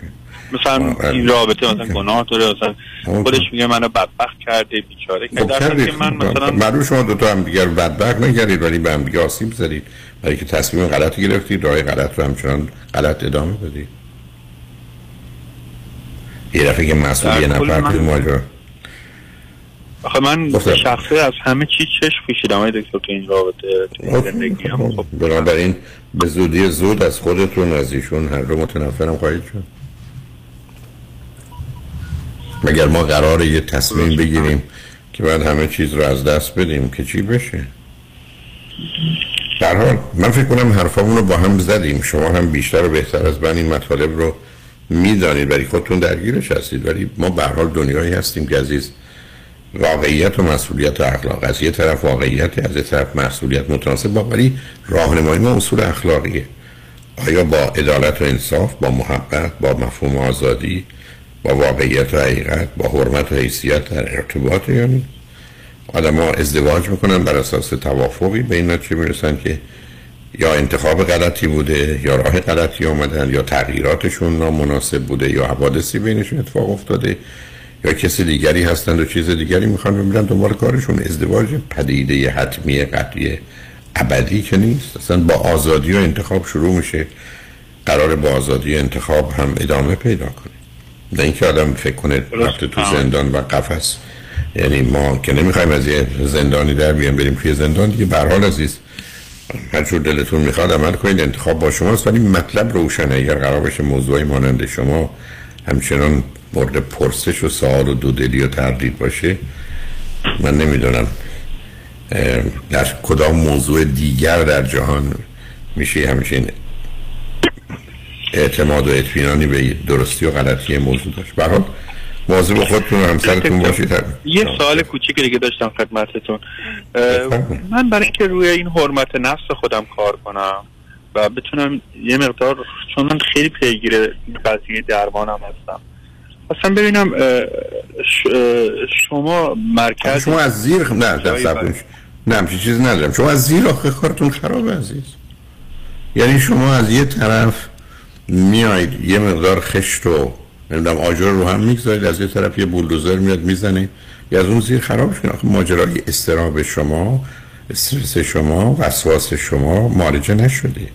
مثلا این رابطه مثلا گناه داره مثلا خودش میگه منو بدبخت کرده بیچاره خب کرده. من مثلا معلوم شما دو تا هم دیگر بدبخت نکردید ولی به هم دیگه آسیب زدید. برای که تصمیم غلطی گرفتید راه غلط رو همچنان غلط ادامه دادید یه دفعه که مسئول یه نفر توی ماجرا آخه من شخصه از همه چی چشم کشیدم های دکتر تو این رابطه تو این زندگی هم خب بنابراین به زودی زود از خودتون از ایشون هر رو متنفرم خواهید شد. مگر ما قرار یه تصمیم بگیریم که بعد همه چیز رو از دست بدیم که چی بشه؟ در حال من فکر کنم حرفامون رو با هم زدیم. شما هم بیشتر و بهتر از من این مطالب رو می‌دانید ولی خودتون درگیرش هستید. ولی ما به حال دنیایی هستیم که عزیز واقعیت و مسئولیت و اخلاق. از یه طرف واقعیت از یه طرف مسئولیت متناسب با ولی راهنمایی ما اصول اخلاقیه. آیا با عدالت و انصاف با محبت با مفهوم آزادی با واقعیت و حقیقت با حرمت و حیثیت در ارتباط یا نیست آدم ها ازدواج می‌کنن بر اساس توافقی. به این نتیجه می‌رسن که یا انتخاب غلطی بوده یا راه غلطی آمدن یا تغییراتشون نامناسب بوده یا حوادثی بینشون اتفاق افتاده یا کسی دیگری هستند و چیز دیگری می‌خوان بمیرن دنبال کارشون ازدواج پدیده حتمی قطعی ابدی که نیست. اصلا با آزادی و انتخاب شروع میشه. قرار با آزادی و انتخاب هم ادامه پیدا کنه. نه اینکه آدم فکر کنه رفته تو زندان و قفس. یعنی ما که نمی‌خوایم از یه زندانی در بیان بریم توی زندان دیگه. به حال عزیز هر جور دلتون می‌خواد عمل کنید انتخاب با شماست ولی مطلب روشنه. اگر قرار باشه موضوعی مانند شما همچنان مورد پرسش و سوال و دودلی و تردید باشه من نمی‌دونم در کدام موضوع دیگر در جهان میشه همچین اعتماد و اطمینانی به درستی و غلطی موضوع داشت. برحال مواظب خودتون و همسرتون باشید. یه سوال کوچیک دیگه داشتم خدمتتون. من برای اینکه روی این حرمت نفس خودم کار کنم و بتونم یه مقدار چون من خیلی پیگیر قضیه درمانم هستم. اصلا ببینم شما مرکز شما از زیر نه نه نه همچین چیز ندارم. شما از زیر آخه کارتون خراب عزیز. یعنی شما از یه طرف میایید یه مقدار خشت و نمی‌دونم آجر رو هم می‌گذارید از یه طرف یه بولدوزر میاد می‌زنه. یا از اون زیر خراب شد آخه ماجرای استراب شما استرس شما وسواس شما مالجه نشده.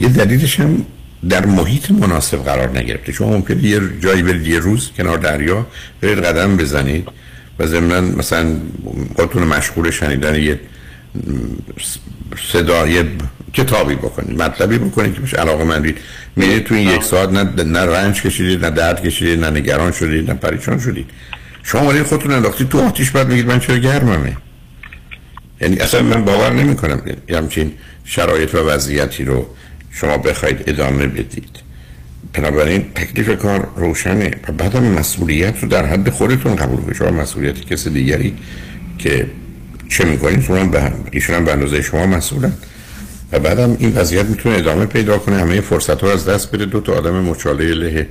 یه دلیلش هم در محیط مناسب قرار نگرفته. شما ممکنه یه جایی برید یه روز کنار دریا برید قدم بزنید و ضمن مثلا خودتون مشغول شنیدن یه صدای کتابی بکنید مطلبی بکنید که بشه. علاقه مندید میرید تو این یک ساعت نه, نه رنج کشیدید نه درد کشیدید نه نگران شدید نه پریشان شدید شما ولی خودتون انداختید تو آتیش بعد میگید من چرا گرممه یعنی اصلا من باور نمی کنم همچین شرایط و وضعیتی رو شما بخواید ادامه بدید. بنابراین تکلیف کار روشنه و بعدم مسئولیت رو در حد خودتون قبول کنید. شما مسئولیت کسی دیگری که چه می‌کنید شما به ایشون هم به اندازه شما مسئولن. و بعدم این وضعیت می‌تونه ادامه پیدا کنه همه فرصت ها از دست بده. دو تا آدم مچاله له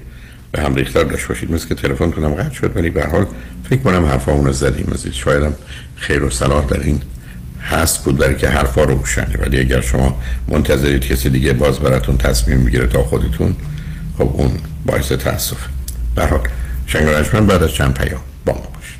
به هم ریختار داشت باشید. مثل که تلفن کنم قطع شد. ولی به حال فکر کنم حرفا اونو زدیم. شاید شایدم خیر و صلاح در این هست بود برای که حرفا رو بشنه ولی اگر شما منتظرید کسی دیگه باز براتون تصمیم بگیره تا خودتون خب اون باعث تاسف به حال شنگ بعد از چند پیام با ما باشید.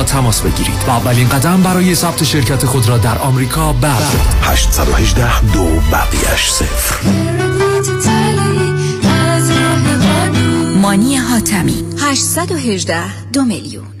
تماس بگیرید. و اولین قدم برای ثبت شرکت خود را در آمریکا بردارید 818 دو بقیش صفر. مانی حاتمی 818 دو میلیون.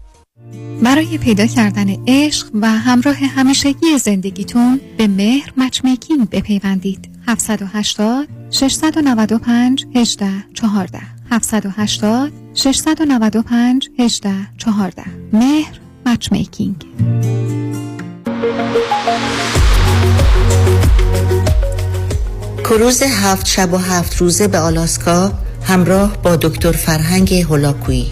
برای پیدا کردن عشق و همراه همیشگی زندگیتون به مهر مچمیکینگ بپیوندید. 780 695 18 14 780 695 18 14 مهر مچمیکینگ. کروز هفت شب و هفت روزه به آلاسکا همراه با دکتر فرهنگ هولاکویی.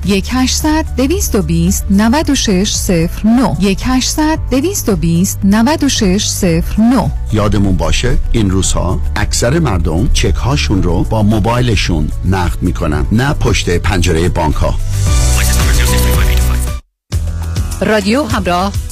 1800 220 9609 1800 220 9609 یادمون باشه این روزها اکثر مردم چک هاشون رو با موبایلشون نقد می‌کنن نه پشت پنجره بانک ها رادیو همراه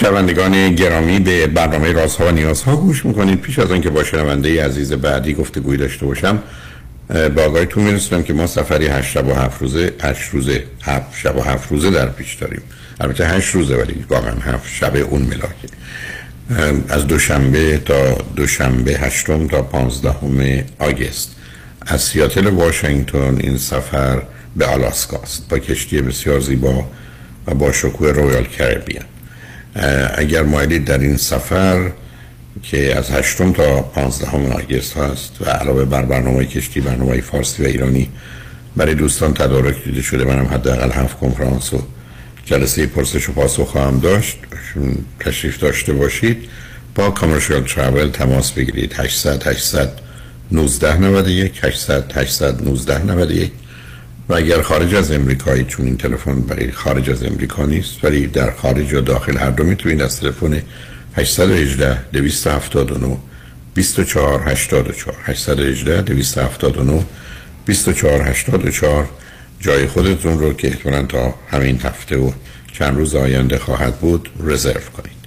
شنوندگان گرامی به برنامه رازها و نیازها گوش می‌کنید. پیش از آنکه با شنونده عزیز بعدی گفتگوی داشته باشم به آگاهیتون میرسونم که ما سفری هشت شب و هفت روزه هشت روزه هفت شب و هفت روزه در پیش داریم. البته هشت روزه ولی واقعا هفت شب اون ملاکه. از دوشنبه تا دوشنبه هشتم تا پانزدهم آگست. از سیاتل واشنگتن این سفر به آلاسکاست با کشتی بسیار زیبا و با شکوه رویال کربیان اگر مایلید در این سفر که از هشتم تا پانزدهم آگست هست و علاوه بر برنامه کشتی برنامه فارسی و ایرانی برای دوستان تدارک دیده شده منم حداقل هفت کنفرانس و جلسه پرسش و پاسخ خواهم داشت. تشریف داشته باشید. با کامرشال ترافل تماس بگیرید. 800 800 19 91 800 800 19 91 و اگر خارج از امریکایی چون این تلفن برای خارج از امریکا نیست ولی در خارج و داخل هر دو می‌تونید از تلفن 818 279 24 84 818 279 24 84 جای خودتون رو که احتمالا تا همین هفته و چند روز آینده خواهد بود رزرو کنید.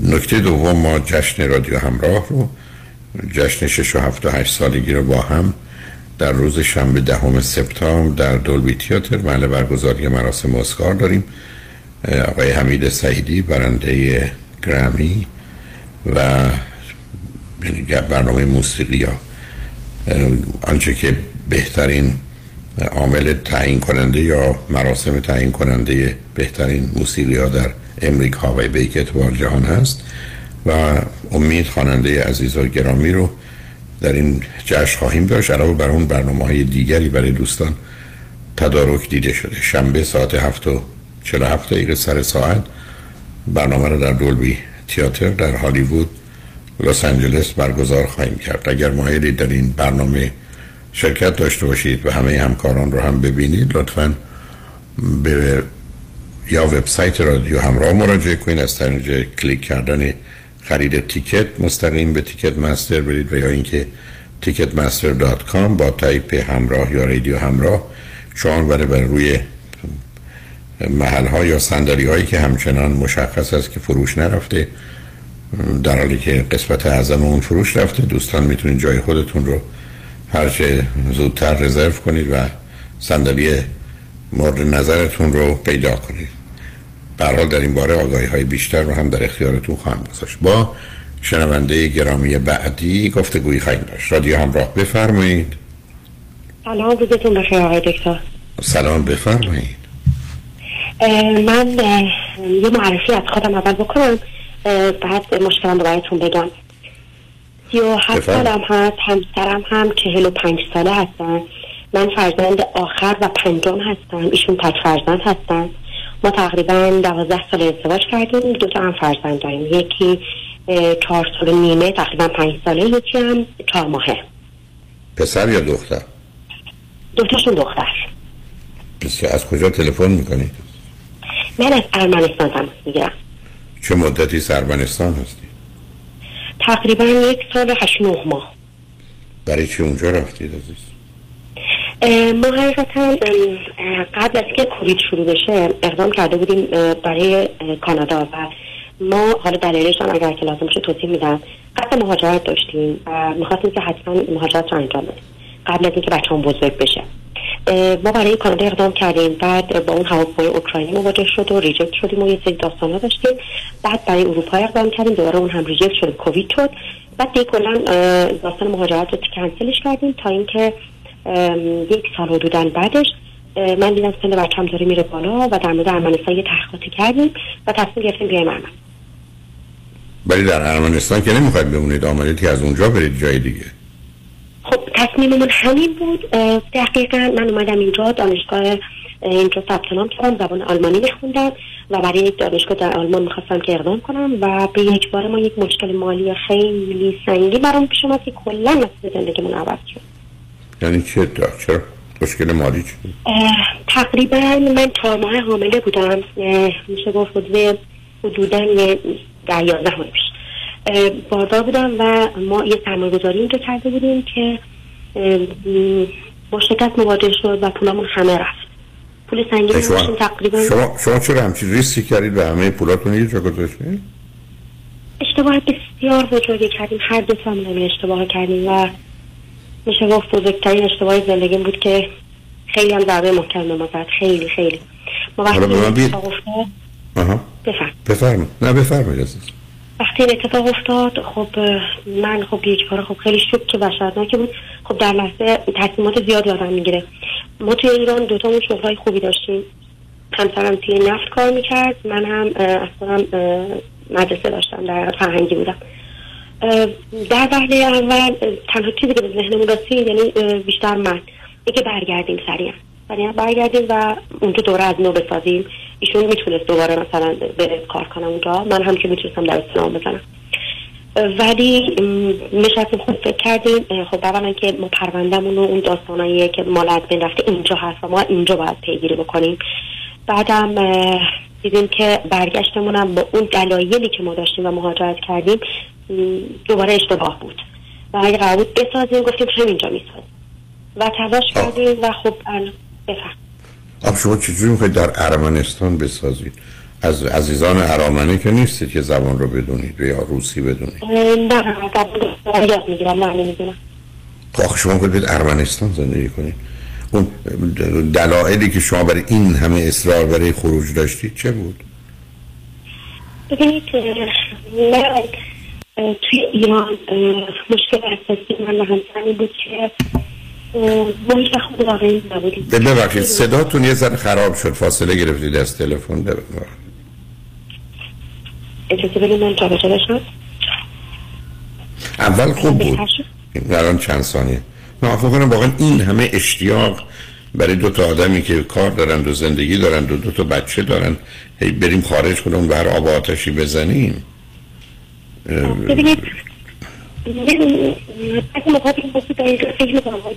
نکته دوم ما جشن رادیو همراه رو جشن 6 و 7 و 8 سالگی رو با هم در روز شنبه دهم سپتامبر در دولبی تیاتر محل برگزاری مراسم اسکار داریم. آقای حمید سعیدی برنده گرمی و برنامه موسیقی ها آنچه که بهترین عامل تعیین کننده یا مراسم تعیین کننده بهترین موسیقی ها در امریکا و اعتبار جهان هست. و امید خواننده عزیز و گرامی رو در این جشن خواهیم داشت. علاوه بر اون برنامه های دیگری برای دوستان تدارک دیده شده. شنبه ساعت هفت و چل هفت دقیقه سر ساعت برنامه رو در دولبی تیاتر در هالیوود لس آنجلس برگزار خواهیم کرد. اگر مایلید در این برنامه شرکت داشته باشید و همه همکاران رو هم ببینید لطفا به یا وبسایت رادیو همراه مراجعه کنید. از طریق کلیک کردن خرید ticket مستقیم به تیکت مستر برید و یا اینکه تیکت مستر dot com با تایپ همراه یا رادیو همراه شما بره بر روی محل ها یا صندلی هایی که همچنان مشخص است که فروش نرفته در حالی که قسمت اعظم اون فروش رفته. دوستان می‌تونید جای خودتون رو هرچه زودتر رزرو کنید و صندلی مورد نظرتون رو پیدا کنید. برحال در این باره آگاهی های بیشتر رو هم در اختیارتون خواهم گذاشت. با شنونده گرامی بعدی گفتگویی خواهیم داشت. رادیو همراه بفرمایید. سلام روزتون بخیر آقای دکتر. سلام بفرمایید. من یه معرفی از خودم اول بکنم. بعد مشکلم رو براتون بگم. سی و هفت سالم هست همسرم هم چهل و پنج ساله هستن. من فرزند آخر و پنجم هستم. ایشون تک فرزند هستن. ما تقریبا دوازده سال ازدواج کردیم. دو تا هم فرزند داریم. یکی چهار سال نیمه تقریبا پنج ساله. یکی هم چهار ماهه. پسر یا دختر؟ دوتاشون دختر. بسیار از کجا تلفن می‌کنید من از ارمنستان تماس می‌گیرم. چه مدتی سربنستان هستی؟ تقریبا یک سال و هشت نه ماه. برای چی اونجا رفتید عزیز؟ ما حقیقتا قبل از که کووید شروع بشه اقدام کرده بودیم برای کانادا و ما حالا دلیلش هم اگر که لازم باشه توضیح میدم. قصد مهاجرت داشتیم و می‌خواستیم که حتما مهاجرت رو انجام بدیم. قبل از اینکه بچه هم بزرگ بشه. ما برای کانادا اقدام کردیم. بعد با اون هواپیمای اوکراینی مواجه شد و reject شدیم و یه سری داستانا داشتیم. بعد برای اروپا اقدام کردیم. دوباره اون هم reject شد کووید شد. بعد دیگه کلا داستان مهاجرت رو کنسلش کردیم تا اینکه یک سال حدودا بعدش من دیدم سن بچه‌م داره میره بالا و در مورد ارمنستان یه تحقیقاتی کردیم و تصمیم گرفتیم بیایم ارمن. ولی در ارمنستان که نمی‌خواید بمونید آمدید که از اونجا برید جای دیگه. خب تصمیممون همین بود. دقیقا من اومدم اینجا دانشگاه اه، اینجا ثبت نام کردم زبان آلمانی میخوندم و برای یک دانشگاه در آلمان می‌خواستم که اقدام کنم و به یک بار ما یک مشکل مالی خیلی سنگین برام پیش اومد که کلا مسیر زندگیمون عوض شد. یعنی چه دا چرا؟ مشکل مالی چی؟ تقریبا من چهار ماه حامله بودم. میشه گفت حدود حدودا یه در یازده ماه پیش. باردار بودم و ما یه سرمایه گذاری اینجا کرده بودیم که با شکست مواجه شد و پولامون همه رفت. پول سنگین شما تقریبا. شما شما چرا همچین ریسکی کردید و همه پولاتون یه جا گذاشتید اشتباه بسیار بزرگی کردیم. هر دو تا اشتباه کردیم و میشه گفت بزرگترین اشتباه زندگیم بود که خیلی هم ضربه محکم به ما زد. خیلی خیلی. ما وقتی این. اتفاق افتاد بفرم نه عزیز. وقتی این اتفاق افتاد خب من خب یک بار خب خیلی شوک که وحشتناک بود. خب در لحظه تصمیمات زیادی آدم می‌گیره. ما توی ایران دوتامون شغلای خوبی داشتیم. همسرم توی نفت کار می‌کرد. من هم اصلا مدرسه داشتم. در فرهنگی بودم. در وهله اول تنها چیزی که به ذهنمون رسید یعنی بیشتر من. اینکه برگردیم سریعا سریعا برگردیم و اونجا دوره از نو بسازیم. ایشون می‌تونست دوباره مثلا بره کار کنم اونجا. من هم که می‌تونستم در اسلام بزنم. ولی نشستیم خوب فکر کردیم. خب اولا که ما پروندهمون اون داستانایی که مال از بین رفته اینجا هست و ما اینجا باید پیگیری بکنیم. بعدم دیدیم که برگشتمونم با اون دلایلی که ما داشتیم و مهاجرت کردیم دوباره اشتباه بود. و اگه قرار بود بسازیم گفتیم همینجا می‌سازیم. و تلاش کردیم و خب بفهم. آب شما چجوری می‌خواید در ارمنستان بسازید؟ از عزیزان ارامنه که نیستید که زبان رو بدونید یا روسی بدونید. نه نه یاد می‌گیرم نه نمی‌دونم. خب شما برید ارمنستان زندگی کنید. اون دلایلی که شما برای این همه اصرار برای خروج داشتید چه بود؟ ببینید توی ایران مشکل اساسی من و همسرم بود که ما هیچ وقت نبودیم. ببخشید صداتون یه ذره خراب شد فاصله گرفتید از تلفن. ببخشید. اجازه بدید من جا بجا بشم؟ اول خوب بود. الان چند ثانیه. من فکر کنم واقعا این همه اشتیاق برای دو تا آدمی که کار دارند و زندگی دارند و دو تا بچه دارند هی بریم خارج کنیم بر آب آتشی بزنیم. ببینید فکر می‌کنم های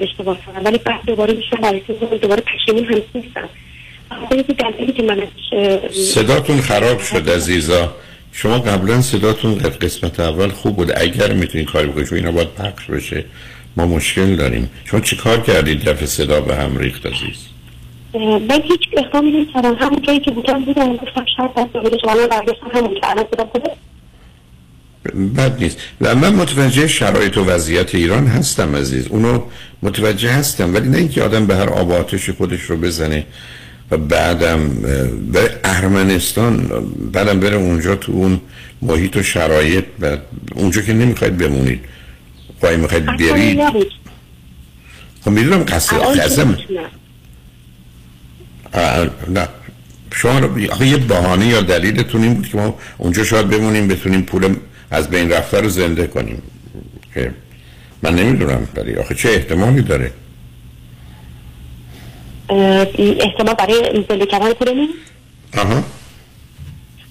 اشتباه کردم ولی بعد دوباره میشم بررسی می‌کنم دوباره پشیمون نیستم. صداتون خراب شد عزیزا. شما قبلا صداتون در قسمت اول خوب بود. اگر می‌تونید کاری بکنید اینا باید پخش بشه. ما مشکل داریم. شما چی کار کردید دفعه صدا به هم ریخت عزیز؟ من هیچ اقدامی نمی‌کردم. همون جایی که بودم بودم. گفتم شاید دست و من برگشتم. همون که الان بودم بد نیست. و من متوجه شرایط و وضعیت ایران هستم عزیز. اونو متوجه هستم ولی نه اینکه آدم به هر آب و آتش خودش رو بزنه و بعدم بره ارمنستان بعدم بره اونجا تو اون محیط و شرایط و اونجا که نمی‌خواید بمونید. خواهی می‌خواید برید. خب می‌دونم قصد. اه، نه. شما رو یه بهانه یا دلیلتون این بود که ما اونجا شاید بمونیم بتونیم پول از بین رفته رو زنده کنیم. که من نمی‌دونم ولی آخه چه احتمالی داره. احتمال برای زنده کردن پولمون آها.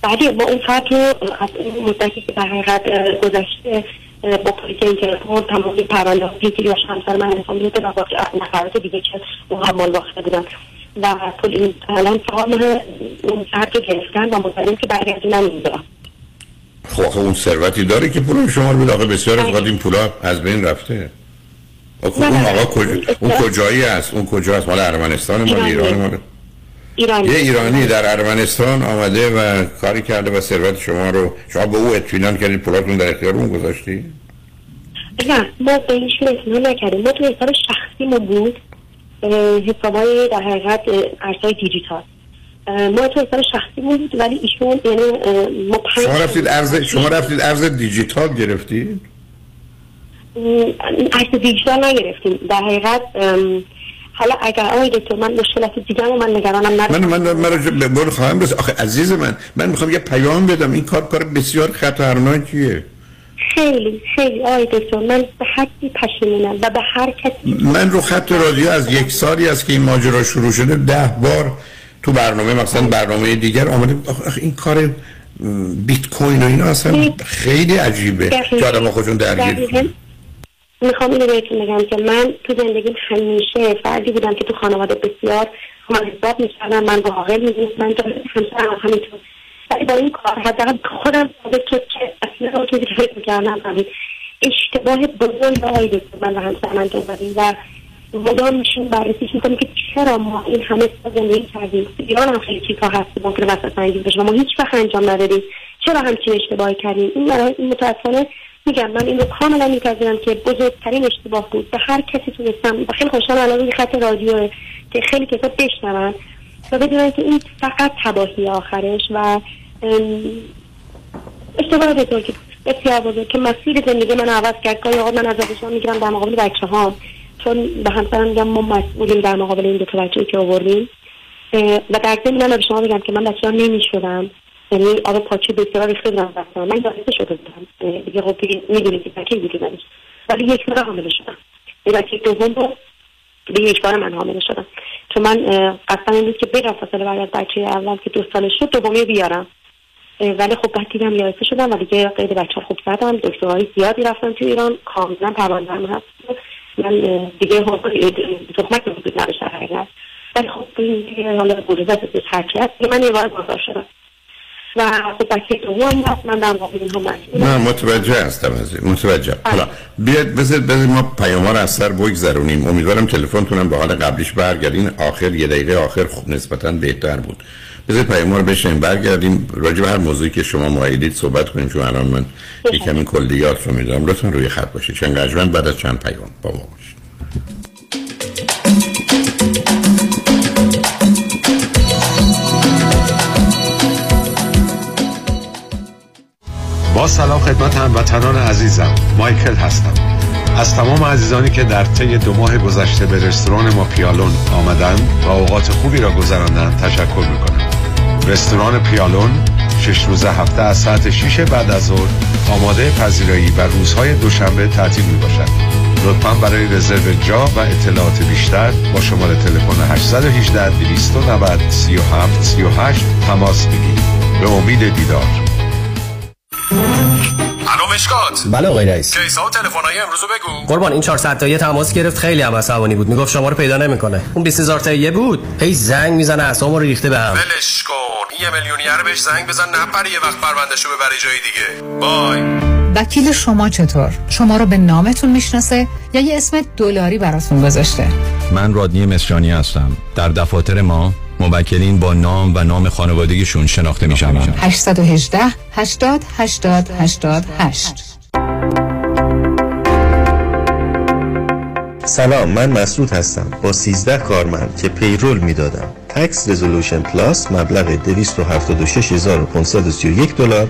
بعدی ما اون فرد رو از اون مدتی که در حقیقت گذشته با پلیس این تلفن تمام پرونده ها پیگیری و همسر من انسان میده و باقی نفرات دیگه که اون حمال واقع بودن. و پلیس الان تمام اون فرد رو گرفتن و مطمئنم که برگردونن اینجا. خب اون ثروتی داره که پول شما رو بسیار اوقات این پولا از بین رفته. آخه اون آقا کجا اون کجایی است؟ اون کجا است؟ مال ارمنستان مال. ایران مال ایرانی. یه ایرانی در ارمنستان آمده و کاری کرده و ثروت شما رو شما به او اطمینان کردید پولاتون در اختیار اون گذاشتی؟ نه ما به ایشون اطمینان نکردیم. ما تو حساب شخصیمون بود. اه، حسابای در حقیقت اه، ارزهای دیجیتال. ما تو حساب شخصیمون بود ولی ایشون یعنی ما شما رفتید ارز شما رفتید ارز دیجیتال گرفتید؟ عکس دیجیتال نگرفتیم. در حقیقت حالا اگر آقای دکتر من مشکلات دیگه رو من نگرانم من ندارم. من من راجع به بول خواهم رسید آخه عزیز من من می‌خوام یه پیام بدم. این کار کار بسیار خطرناکیه خیلی خیلی آقای دکتر من به حدی پشیمونم و به هر کسی من رو خط رادیو از یک سالی است که این ماجرا شروع شده. ده بار تو برنامه مثلا برنامه دیگر آمده این کار بیت کوین و اینا اصلا خیلی عجیبه. که آدم خودشون درگیر. می‌خوام اینو بهتون بگم که من تو زندگیم همیشه فردی بودم که تو خانواده بسیار من حساب می‌کردم. من عاقل می‌دونست من جالب همسرم هم همینطور. ولی با این کار حداقل به خودم ثابت شد که اصلا چیزی که فکر می‌کردم همین اشتباه بزرگ آقای دکتر من و انجام دادیم و مدام میشیم بررسیش می‌کنیم که چرا ما این همه زندگی کردیم. ایران هم خیلی چیزها هست که ممکنه وسط انجام بشه و ما هیچ وقت انجام ندادیم. چرا همچین اشتباهی کردیم؟ این برای این متاسفانه میگم من این رو کاملا میپذیرم که بزرگترین اشتباه بود به هر کسی تونستم و خیلی خوشحالم الان روی خط رادیو که خیلی کسا بشنون و بدونن که این فقط تباهی آخرش و اشتباه بزرگی بود. بسیار بزرگ که مسیر زندگی من عوض کرد. گاهی اوقات من عذابشان می‌گیرم در مقابل بچه ها چون به همسرم میگم ما مسئولیم در مقابل این دو بچه‌ای که آوردیم و در ضمن من به شما بگم که من بچه نمی‌شدم. یعنی آب پاچه بسیار ریخته بودم بستم من دارسته شده بودم. دیگه خب می‌دونید که بچه وجود نداشت. ولی یک بار حامله شدم. بچه دوم رو به یک بار من حامله شدم. چون من قصدم این بود که بلا فاصله بعد از بچه اول که دو سالش شد دومی بیارم. ولی خب بعد دیدم یائسه شدم و دیگه قید بچه خوب زدم. دکترهای زیادی رفتم تو ایران. کاملا پروندهم هست. من دیگه تخمک وجود نداشت در حقیقت ولی خب این حالا بروزت هرچی هست دیگه من یه بار گذار شدم. و خب بچه دوم هست من در مقابل اینها مسئولم نه متوجه هستم از. متوجه حالا بیاد بذار بذار ما پیام رو از سر بگذرونیم. امیدوارم تلفنتونم به حال قبلیش برگردین. آخر یه دقیقه آخر خوب نسبتا بهتر بود. بذار پیام رو بشنیم. برگردیم راجع به هر موضوعی که شما مایلید صحبت کنیم چون الان من یک کمی کلیات رو می‌دونم لطفا روی خط باشید. چون قجمن بعد از چند پیام با ما باشید. با سلام خدمت هموطنان عزیزم. مایکل هستم. از تمام عزیزانی که در طی دو ماه گذشته به رستوران ما پیالون آمدند و اوقات خوبی را گذراندند تشکر می‌کنم. رستوران پیالون شش روز هفته از ساعت 6 بعد از ظهر آماده پذیرایی و روزهای دوشنبه تعطیل می باشد لطفا برای رزرو جا و اطلاعات بیشتر با شماره تلفن 818 290 37 38 تماس بگیرید. به امید دیدار. الو مشکات. بله آقای رئیس. کیسا و تلفن‌های امروز رو بگو. قربان این 400 تایی تماس گرفت. خیلی هم عصبانی بود. می‌گفت شما رو پیدا نمی‌کنه. اون 20000 تایی بود. هی زنگ می‌زنه اعصابمو رو ریخته بهم ولش کن. یه میلیونیر بهش زنگ بزن نپره یه وقت پروندهشو ببره جای دیگه. بای وکیل شما چطور؟ شما رو به نامتون می‌شناسه یا یه اسم دلاری براتون گذاشته؟ من رادنی مصریانی هستم. در دفاتر ما موکلین با نام و نام خانوادگیشون شناخته می شوند. 818 80 80 88 سلام من مسعود هستم. با 13 کارمند که payroll می‌دادم Tax Resolution Plus مبلغ 276531 دلار.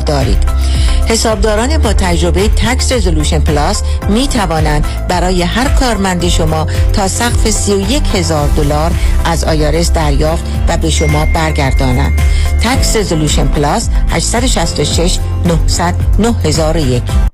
دارید. حسابداران با تجربه Tax Resolution Plus می توانند برای هر کارمند شما تا سقف 31 هزار دلار از IRS دریافت و به شما برگردانند. Tax Resolution Plus 866 900 9001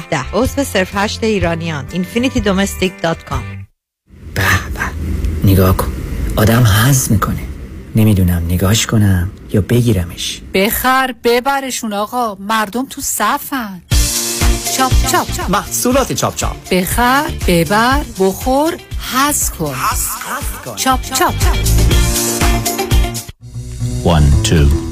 ده. ده عضو صرف هشت ایرانیان. infinitydomestic.com به به. نگاه کن. آدم حز می‌کنه. نمی‌دونم نگاش کنم یا بگیرمش. بخر ببرشون آقا. مردم تو صفن. چاپ چاپ محصولات چاپ چاپ. بخر ببر بخور حز کن. چاپ چاپ. One, two,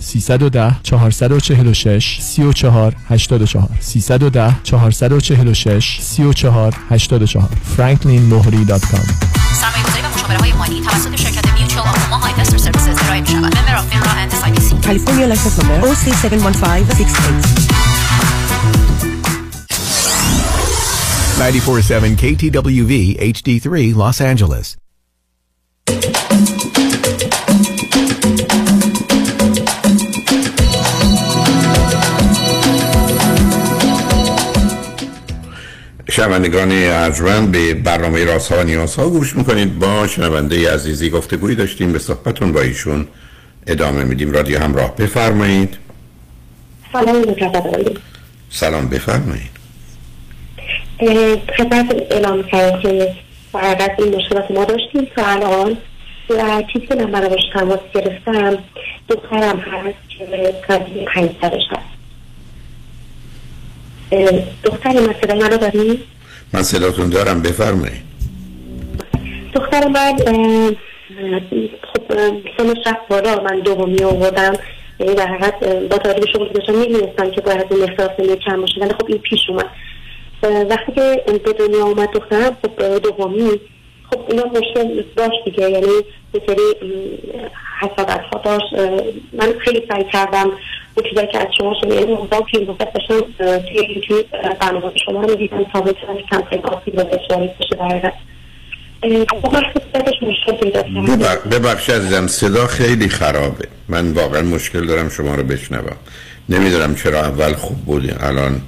310 446 34 84 310 446 34 84 franklinmohri.com سرمایه گذاری و مشاوره های مالی توسط شرکت Mutual of Omaha Investor Services ارائه می شود member of FINRA and SIPC California license number OC71568. 94.7 KTWV HD3 Los Angeles. شنوندگان ارجمند به برنامه راست ها و نیاز ها گوش می‌کنید. با شنونده عزیزی گفتگوی داشتیم به صحبتون با ایشون ادامه میدیم. رادیو همراه بفرمایید. سلام. سلام بفرمایید. خدمت اعلام کردم که فقط این مشکلات ما داشتیم تا الان و چیزی که من برای تماس گرفتم دخترم هست که کاری پنج سالش هست دختر من صدای منو داری؟ من صداتون دارم بفرمایید دختر من خب سنش رفت بالا من دومی آوردم. یعنی در حقیقت با توجه به شغلی که داشتم می‌دونستم که باید این سنی کم باشه ولی خب این پیش اومد. وقتی که به دنیا اومد دخترم خب دومی خب اینا مشکل داشت دیگه. یعنی یه سری حسادت ها داشت. من خیلی سعی کردم اون چیزایی که از شما شما یعنی موضوع که این داشتم توی یوتیوب برنامه شما رو می‌دیدم تا بتونم کم خیلی آسیب و دشواری بشه در خب من حس کردم بعدش مشکل پیدا کردم. ببخ- ببخشید عزیزم صدا خیلی خرابه. من واقعا مشکل دارم شما رو بشنوم. نمی‌دونم چرا اول خوب بودی الان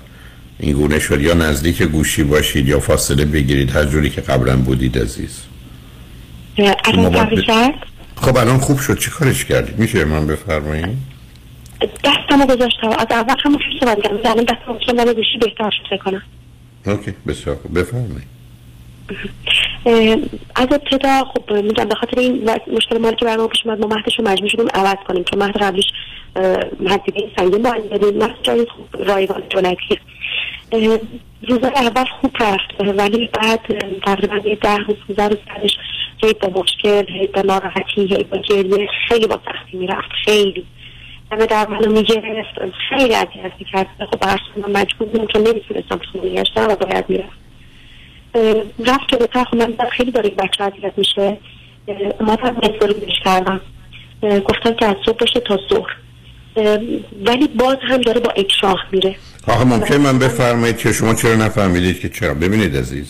این گونه شد. یا نزدیک گوشی باشید یا فاصله بگیرید هر جوری که قبلا بودید عزیز. الان خب الان خوب شد. چی کارش کردید میشه من بفرمایید؟ دستمو گذاشتم. از اول که صحبت کردم الان دستمو گذاشتم. برای گوشی بهتر شد فکر کنم. اوکی. بسیار خوب. بفرمایید. از ابتدا خب میگم به خاطر این مشکل مالی که برنامه پیش اومد ما مهدش رو مجبور شدیم عوض کنیم. چون مهد قبلیش اه، مهد دیگه سنگین با دادیم. مهد جایی خوب رایگان جونکی روزای اول خوب رفت ولی بعد تقریبا یه ده روز پونزده روز بعدش هی با مشکل هی با ناراحتی هی با گریه خیلی با سختی می‌رفت خیلی. همه در منو می‌گرفت خیلی اذیت می‌کرد. خب برس من مجبور بودم چون نمی‌تونستم خونه میگشتم و باید می‌رفت رفت که بهتر خب من خیلی داره بچه اذیت میشه. اومدم مقداری بهش کردم. گفتم که از صبح باشه تا ظهر. ولی باز هم داره با اکشاخ میره. آخه ممکن من بفرمایید که شما چرا نفهمیدید که چرا؟ ببینید عزیز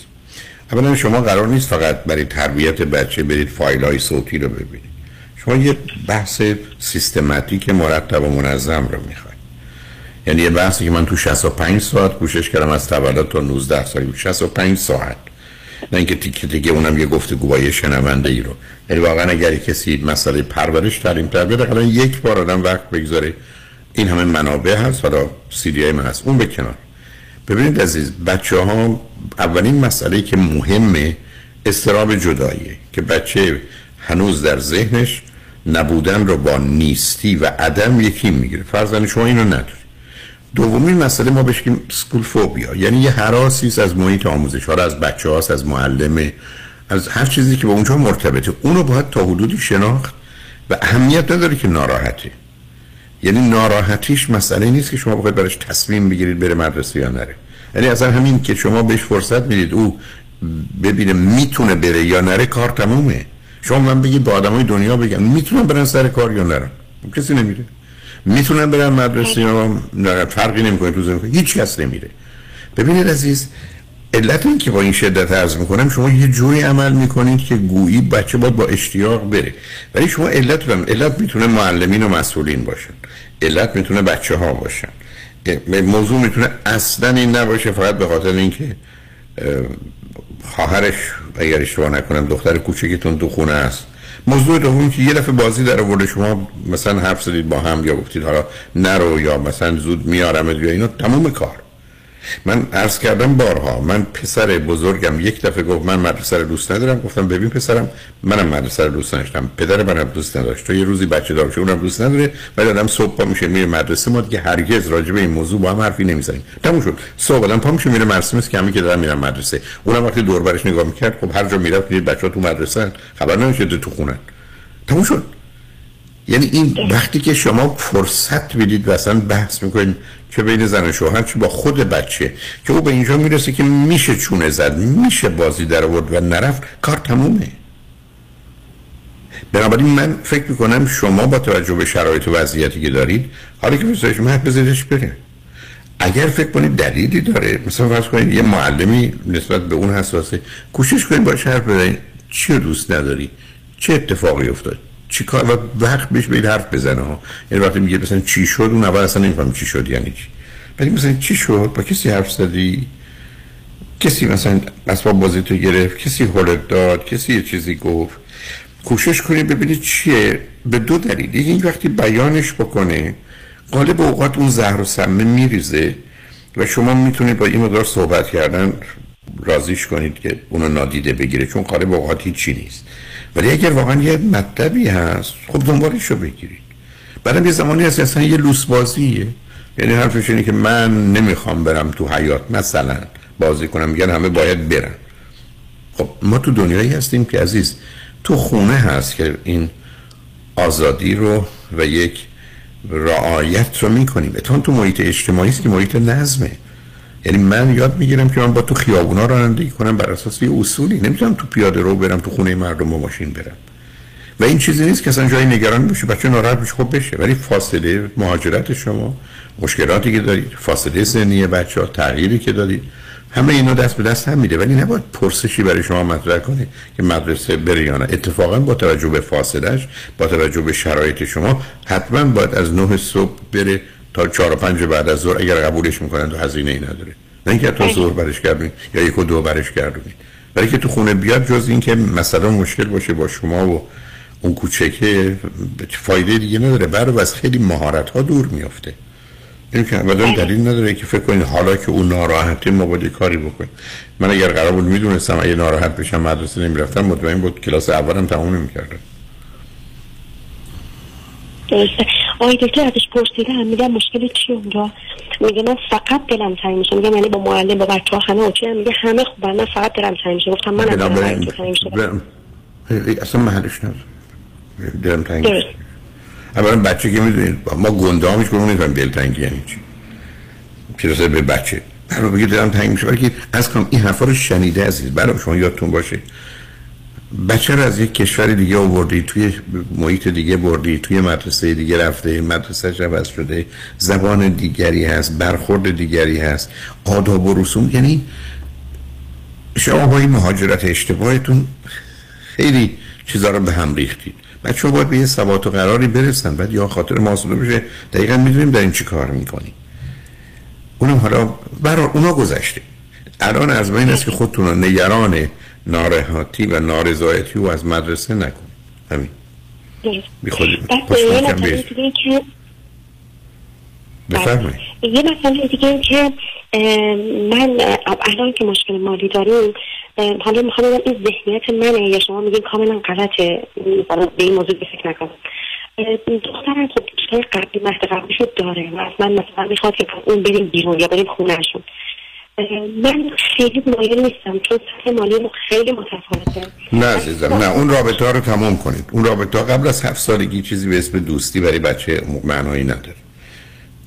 اولا شما قرار نیست فقط برای تربیت بچه برید فایل های صوتی رو ببینید. شما یه بحث سیستماتیک مرتب و منظم رو می‌خواید. یعنی یه بحثی که من تو 65 ساعت کوشش کردم از تولد تا 19 سال 65 ساعت. نه اینکه تیکه دیگه اونم یه گفتگو با یه شنونده ای رو. یعنی واقعا اگر کسی مسئله پرورش تعلیم تربیت حالا یک بار آدم وقت بگذاره. این همه منابع هست حالا سی دی ام هست. اون به کنار. ببینید عزیز بچه ها اولین مسئله که مهمه استراب جداییه که بچه هنوز در ذهنش نبودن رو با نیستی و عدم یکی می‌گیره. فرزن شما اینو نداری دومین مسئله ما بهش میگیم سکول فوبیا یعنی یه حراسی از محیط آموزش. ها از بچه هاست از معلمه از هر چیزی که با اونجا مرتبطه. اونو باید تا حدودی شناخت و اهمیت نداره که ناراحته. یعنی ناراحتیش مسئله نیست که شما بخواید براش تصمیم بگیرید بره مدرسه یا نره. یعنی اصلا همین که شما بهش فرصت می‌دید او ببینه می‌تونه بره یا نره کار تمومه. شما من بگید با آدمای دنیا بگم می‌تونن برن سر کار یا نرن؟ کسی نمیره. می‌تونن برن مدرسه یا فرقی نمی‌کنه تو زندگی هیچ کس نمیره. ببینید عزیز علت این که با این شدت عرض می‌کنم شما یه جوری عمل می‌کنید که گویی بچه باید با اشتیاق بره. ولی شما علت بم علت می‌تونه معلمین و مسئولین باشن. علت می‌تونه بچه ها باشن موضوع می‌تونه اصلا این نباشه فقط به خاطر اینکه اه، خواهرش اگر اشتباه نکنم دختر کوچکتون تو خونه است. موضوع دوم که یه دفعه بازی در آورده شما مثلا حرف زدید با هم یا گفتید حالا نرو یا مثلا زود میارم یا اینا تموم کار. من عرض کردم بارها من پسر بزرگم. یک دفعه گفت من مدرسه رو دوست ندارم. گفتم ببین پسرم منم مدرسه رو دوست نداشتم. پدر منم دوست نداشت. تو یه روزی بچه دار اونم دوست نداره. ولی آدم صبح پا میشه میره مدرسه. ما دیگه هرگز راجع به این موضوع با هم حرفی نمی‌زنیم. تموم شد. صبح آدم پا میشه میره مدرسه مثل که همین که دارن میرن مدرسه. اونم وقتی دور برش نگاه می‌کرد خب هر جا می‌رفت دید بچه‌ها تو مدرسه خبر نمیشه تو خونه تموم شد. یعنی این وقتی که شما فرصت بدید و اصلا بحث می‌کنید چه بین زن و شوهر چه با خود بچه. که او به اینجا می‌رسه که میشه چونه زد میشه بازی در آورد و نرفت کار تمومه. بنابراین من فکر می‌کنم شما با توجه به شرایط و وضعیتی که دارید حالا که بذارش من بذارش بره. اگر فکر کنید دلیلی داره مثلا فرض کنید یه معلمی نسبت به اون حساسه کوشش کنید باش حرف بزنید چی دوست نداری؟ چه اتفاقی افتاد؟ چی کار و وقت بهش بید حرف بزنه ها. یعنی وقتی میگه مثلا چی شد اون اول اصلا نمیفهم چی شد یعنی چی. ولی مثلا چی شد؟ با کسی حرف زدی؟ کسی مثلا اسباب بازی تو گرفت؟ کسی هولت داد؟ کسی یه چیزی گفت؟ کوشش کنید ببینید چیه؟ به دو دلیل. یکی این وقتی بیانش بکنه غالب اوقات اون زهر و سمه میریزه و شما می‌تونید با این مقدار صحبت کردن رازیش کنید که اونو نادیده بگیره چون غالب اوقات هیچی نیست. ولی اگر واقعا یه مطلبی هست خب دنبالش رو بگیرید. بعدم یه زمانی هست اصلا یه لوس بازیه یعنی حرفش اینه که من نمی‌خوام برم تو حیات مثلا بازی کنم میگن همه باید برن. خب ما تو دنیایی هستیم که عزیز تو خونه هست که این آزادی رو و یک رعایت رو می‌کنیم. اتون تو محیط اجتماعی است که محیط نظمه. یعنی من یاد می‌گیرم که من با تو خیابونا رانندگی کنم بر اساس یه اصولی. نمی‌تونم تو پیاده رو برم تو خونه مردم با ماشین برم. و این چیزی نیست که اصلا جای نگران باشه بچه ناراحت بشه خب بشه. ولی فاصله مهاجرت شما مشکلاتی که دارید فاصله سنی بچه ها تغییری که دارید همه اینا دست به دست هم میده. ولی نباید پرسشی برای شما مطرح کنه که مدرسه بره یا نه. اتفاقا با توجه به فاصلش با توجه به شرایط شما حتما باید از نه صبح بره تا چهار و پنج بعد از ظهر اگر قبولش می‌کنن تو هزینه ای نداره. نه اینکه تا ظهر برش گردونید یا یک و دو برش گردونید برای که تو خونه بیاد جز اینکه مثلا مشکل باشه با شما و اون کوچکه فایده دیگه نداره. برای از خیلی مهارت ها دور میافته. این که ابدا دلیل نداره که فکر کنید حالا که اون ناراحته ما باید کاری بکنیم. من اگر قرار بود می‌دونستم اگه ناراحت بشم مدرسه نمی‌رفتم مطمئن بود کلاس اولم تموم نمی‌کردم. آقای دکتر ازش پرسیدم میگم مشکل چی اونجا؟ میگه من فقط دلم تنگ میشه. میگم یعنی با معلم با بچه ها همه اوکی. میگه همه خوبن من فقط دلم تنگ میشه. گفتم من دلم تنگ. میشه. اصلا محلش نداره دلم تنگ میشه. اولا بچه که می‌دونید ما گنده ها میشه نمیفهم دلتنگی یعنی چی. پیرسه به بچه. برای بگید دلم تنگ میشه که از کنم این حرفا رو شنیده عزیز. برای شما یادتون باشه. بچه رو از یک کشور دیگه آوردی توی محیط دیگه بردی توی مدرسه دیگه رفته مدرسه عوض شده زبان دیگری هست برخورد دیگری هست آداب و رسوم. یعنی شما با این مهاجرت اشتباهتون خیلی چیزا رو به هم ریختید. بچه باید به یه ثبات و قراری برسن بعد یا خاطر محاسبه بشه دقیقا می‌دونیم در این چی کار می‌کنیم اونم حالا برای اونا گذشته. الان از این است که خودتون نگران ناراحتی و نارضایتی و از مدرسه نکن. همین. بی خودی بفرمایید. یه مسئله دیگه که من الان که مشکل مالی داریم حالا می‌خوام بگم این ذهنیت منه یا شما میگین کاملا غلطه. به این موضوع فکر نکنم. دخترم خب دوستای قبلی مهد قبلیشو داره و از من مثلا می‌خواد که اون بریم بیرون یا بریم خونهشون. من خیلی مایل نیستم چون سطح مالی خیلی متفاوته نه عزیزم نه اون رابطه ها رو تمام کنید. اون رابطه ها قبل از هفت سالگی چیزی به اسم دوستی برای بچه معنایی نداره.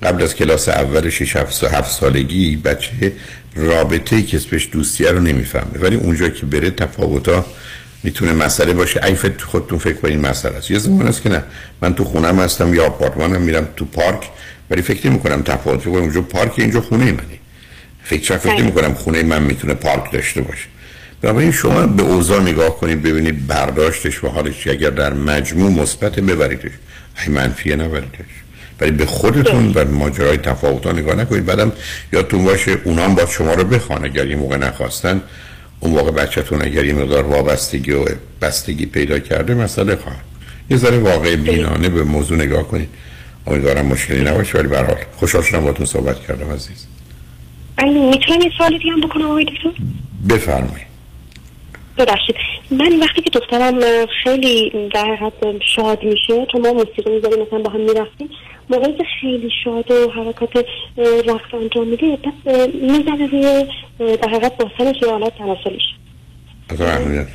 قبل از کلاس اول 6 7 سالگی بچه رابطه که اسمش دوستیه رو نمی‌فهمه. ولی اونجا که بره تفاوتا می‌تونه مسئله باشه. ای فکر خودتون فکر کنین مسئله است. یه زمان است که نه. من تو خونم هستم یا آپارتمانم میرم تو پارک. ولی فکر نمی کنم تفاوت اونجا پارک اینجا خونه منه. فکر فکر نمی کنم خونه من می‌تونه پارک داشته باشه. بنابراین شما به اوضاع نگاه کنید ببینید برداشتش و حالش اگر در مجموع مثبت ببریدش. ای منفیه نبریدش. ولی به خودتون و ماجرای تفاوت نگاه نکنید. بعدم یادتون باشه اونا هم با شما رو بخوان اگر یه موقع نخواستن. اون موقع بچهتون اگر یه مقدار وابستگی و بستگی پیدا کرده مسئله خواهد. یه ذره واقع بینانه به موضوع نگاه کنید. امیدوارم مشکلی نباشه ولی به خوشحال شدم باهاتون صحبت کردم عزیز. می‌تونم یه سوالی دیگه هم بکنم آقای دکتر؟ بفرمایید. ببخشید. من وقتی که دخترم خیلی در حد شاد میشه چون ما موسیقی می‌ذاریم مثلا با هم می‌رفتیم موقعی که خیلی شاد و حرکات رقص انجام میده بعد می‌زنه روی در حقیقت باسنش یه حالت تناسلیش اصلا اهمیت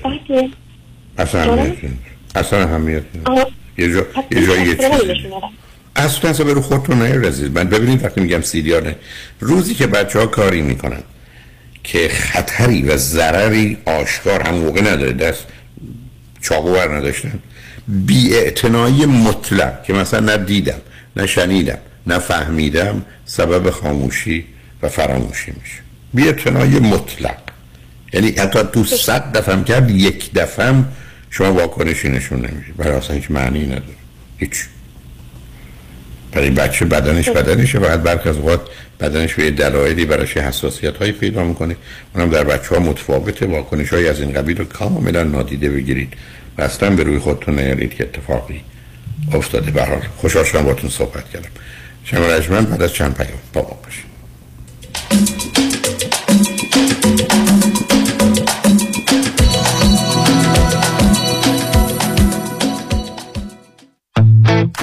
اصلا اهمیت اصلا اهمیت یه جا یه جایی چیزی اصلا اصلا برو خودتون نیر عزیز من ببینید وقتی میگم سیدیانه روزی که بچه ها کاری می‌کنن که خطری و ضرری آشکار هم موقع نداره. دست چاقو بر نداشتن. بی مطلق که مثلا نه دیدم نه شنیدم نه فهمیدم سبب خاموشی و فراموشی میشه. بی مطلق. یعنی حتی تو صد دفعه کرد یک دفعه شما واکنشی نشون نمیشه برای اصلا هیچ معنی نداره. هیچ. برای بچه بدنش بدنشه و برخی از اوقات بدنش به دلایلی براش حساسیت هایی پیدا می‌کنه. اونم در بچه ها متفاوته واکنش های از این قبیل رو کاملا نادیده بگیرید. و اصلا به روی خودتون نیارید که اتفاقی افتاده. به حال خوشحال باتون صحبت کردم. شما رجمن بعد از چند پیام. با باشید.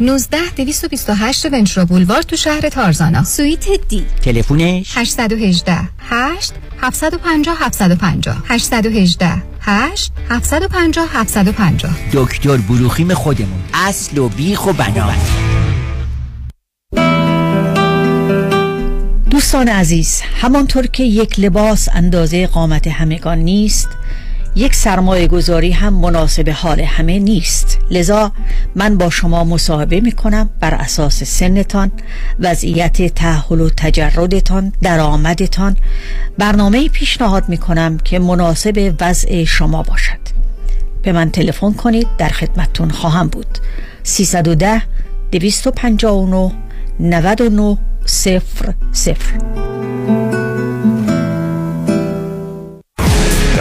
19 228 ونچرا بولوار تو شهر تارزانا. سویت دی. تلفونش؟ 818 8 750 750 818 8 750 750 دکتر بروخیم خودمون. اصل و بیخ و بنا. دوستان عزیز همانطور که یک لباس اندازه قامت همگان نیست یک سرمایه گذاری هم مناسب حال همه نیست. لذا من با شما مصاحبه می کنم بر اساس سنتان وضعیت تحول و تجردتان درآمدتان. برنامه پیشنهاد می کنم که مناسب وضع شما باشد. به من تلفن کنید در خدمتتون خواهم بود. 310 259 99 صفر صفر.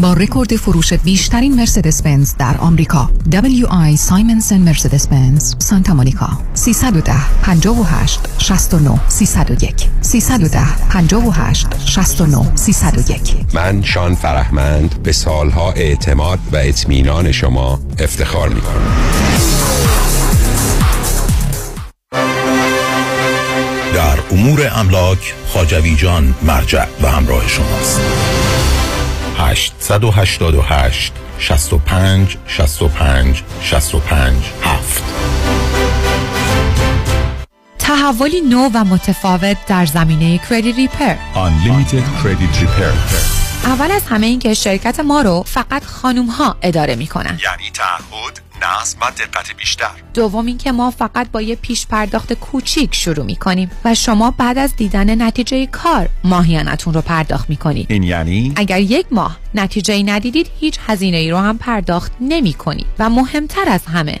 با رکورد فروش بیشترین مرسدس بنز در آمریکا. WI سایمنسن مرسدس بنز سانتا مونیکا. 310 58 69 301 310 58 69 301 من شان فرهمند به سالها اعتماد و اطمینان شما افتخار می کنم در امور املاک خاجوی جان مرجع و همراه شماست. 888 65 65 65 7 تحولی نو و متفاوت در زمینه کردی ریپر Unlimited Credit Repair. اول از همه این که شرکت ما رو فقط خانوم ها اداره می‌کنن. یعنی تعهد نظم و دقت بیشتر. دوم اینکه ما فقط با یه پیش پرداخت کوچیک شروع می‌کنیم و شما بعد از دیدن نتیجه کار ماهیانتون رو پرداخت می‌کنید. این یعنی؟ اگر یک ماه نتیجه ندیدید هیچ هزینه ای رو هم پرداخت نمی کنید و مهمتر از همه